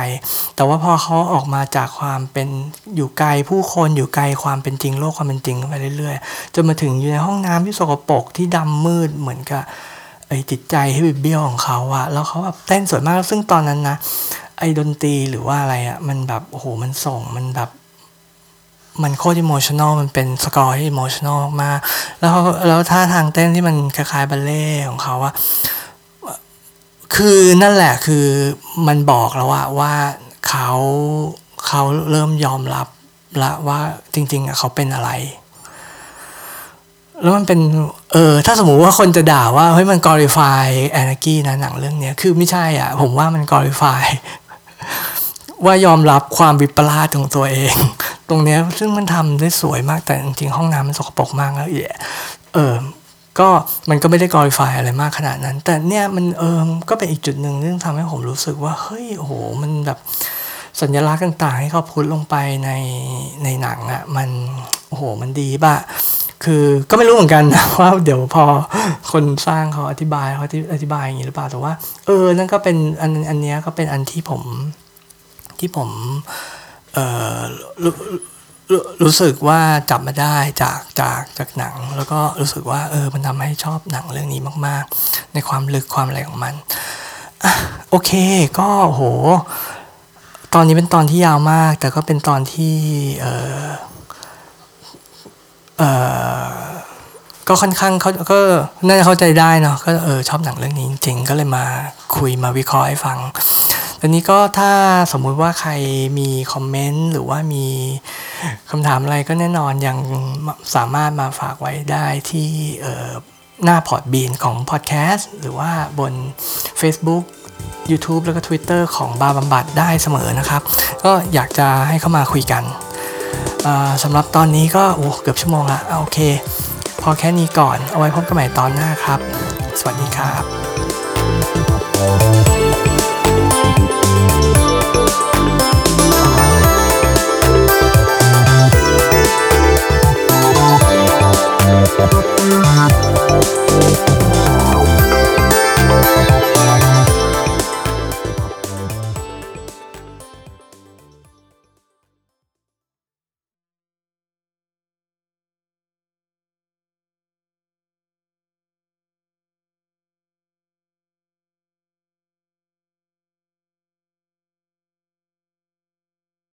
แต่ว่าพอเขาออกมาจากความเป็นอยู่ไกลผู้คนอยู่ไกลความเป็นจริงโลกความเป็นจริงไปเรื่อยๆจนมาถึงอยู่ในห้องน้ำที่สกปรกที่ดำมืดเหมือนกับ ไอ้จิตใจให้บิดเบี้ยวของเขาอะแล้วเขาแบบเต้นสวยมากซึ่งตอนนั้นนะ ไอ้ดนตรีหรือว่าอะไรอะมันแบบโอ้โหมันส่งมันแบบ มันโคตร emotional มันเป็นสกอร์ที่ emotional มากแล้วแล้วท่าทางเต้นที่มันคล้ายๆบัลเลต์ของเขาอะคือนั่นแหละคือมันบอกแล้วว่าว่าเขาเขาเริ่มยอมรับละว่าจริง ๆอะเขาเป็นอะไร แล้วมันเป็นเออถ้าสมมุติว่าคนจะด่าว่าเฮ้ยมัน glorify anarchy นะหนังเรื่องเนี้ยคือไม่ใช่อะ ผมว่ามัน glorifyว่ายอมรับความวิปลาสของตัวเอง ตรงเนี้ยซึ่งมันทำได้สวยมากแต่จริงๆห้องน้ำมันสกปรกมากแล้วเออก็มันก็ไม่ได้กอริฟายอะไรมากขนาดนั้น แต่เนี่ยมันเออก็เป็นอีกจุดหนึ่งที่ทำให้ผมรู้สึกว่าเฮ้ยโอ้โหมันแบบสัญลักษณ์ต่างๆ ให้เขาพุทลงไปในในหนังอะ่ะมันโอ้โหมันดีป่ะ คือก็ไม่รู้เหมือนกันนะว่าเดี๋ยวพอคนสร้างเขาอธิบายเขาอธิบายอย่างนี้หรือเปล่าแต่ว่า เออนั่นก็เป็นอันอันนี้ก็เป็นอันที่ผมที่ผมเออรู้รู้รู้สึกว่าจับมาได้จากจากจากหนัง แล้วก็รู้สึกว่าเออมันทำให้ชอบหนังเรื่องนี้มาก ๆ ในความลึกความอะไรของมันอโอเคก็โห ตอนนี้เป็นตอนที่ยาวมาก แต่ก็เป็นตอนที่เออ เออก็ค่อนข้างเขาก็น่าจะเข้าใจได้เนาะก็เออชอบหนังเรื่องนี้จริงๆ ก็เลยมาคุยมาวิเคราะห์ให้ฟังตอนนี้ก็ถ้าสมมุติว่าใครมีคอมเมนต์หรือว่ามีคำถามอะไรก็แน่นอนยังสามารถมาฝากไว้ได้ที่หน้าพอร์ตบีนของพอดแคสต์หรือว่าบน Facebook YouTube แล้วก็ Twitter ของบาบำบัดได้เสมอนะครับ ก็อยากจะให้เข้ามาคุยกัน สำหรับตอนนี้ก็โอ้เกือบชั่วโมงละโอเค พอแค่นี้ก่อนเอาไว้พบกันใหม่ตอนหน้าครับ สวัสดีครับ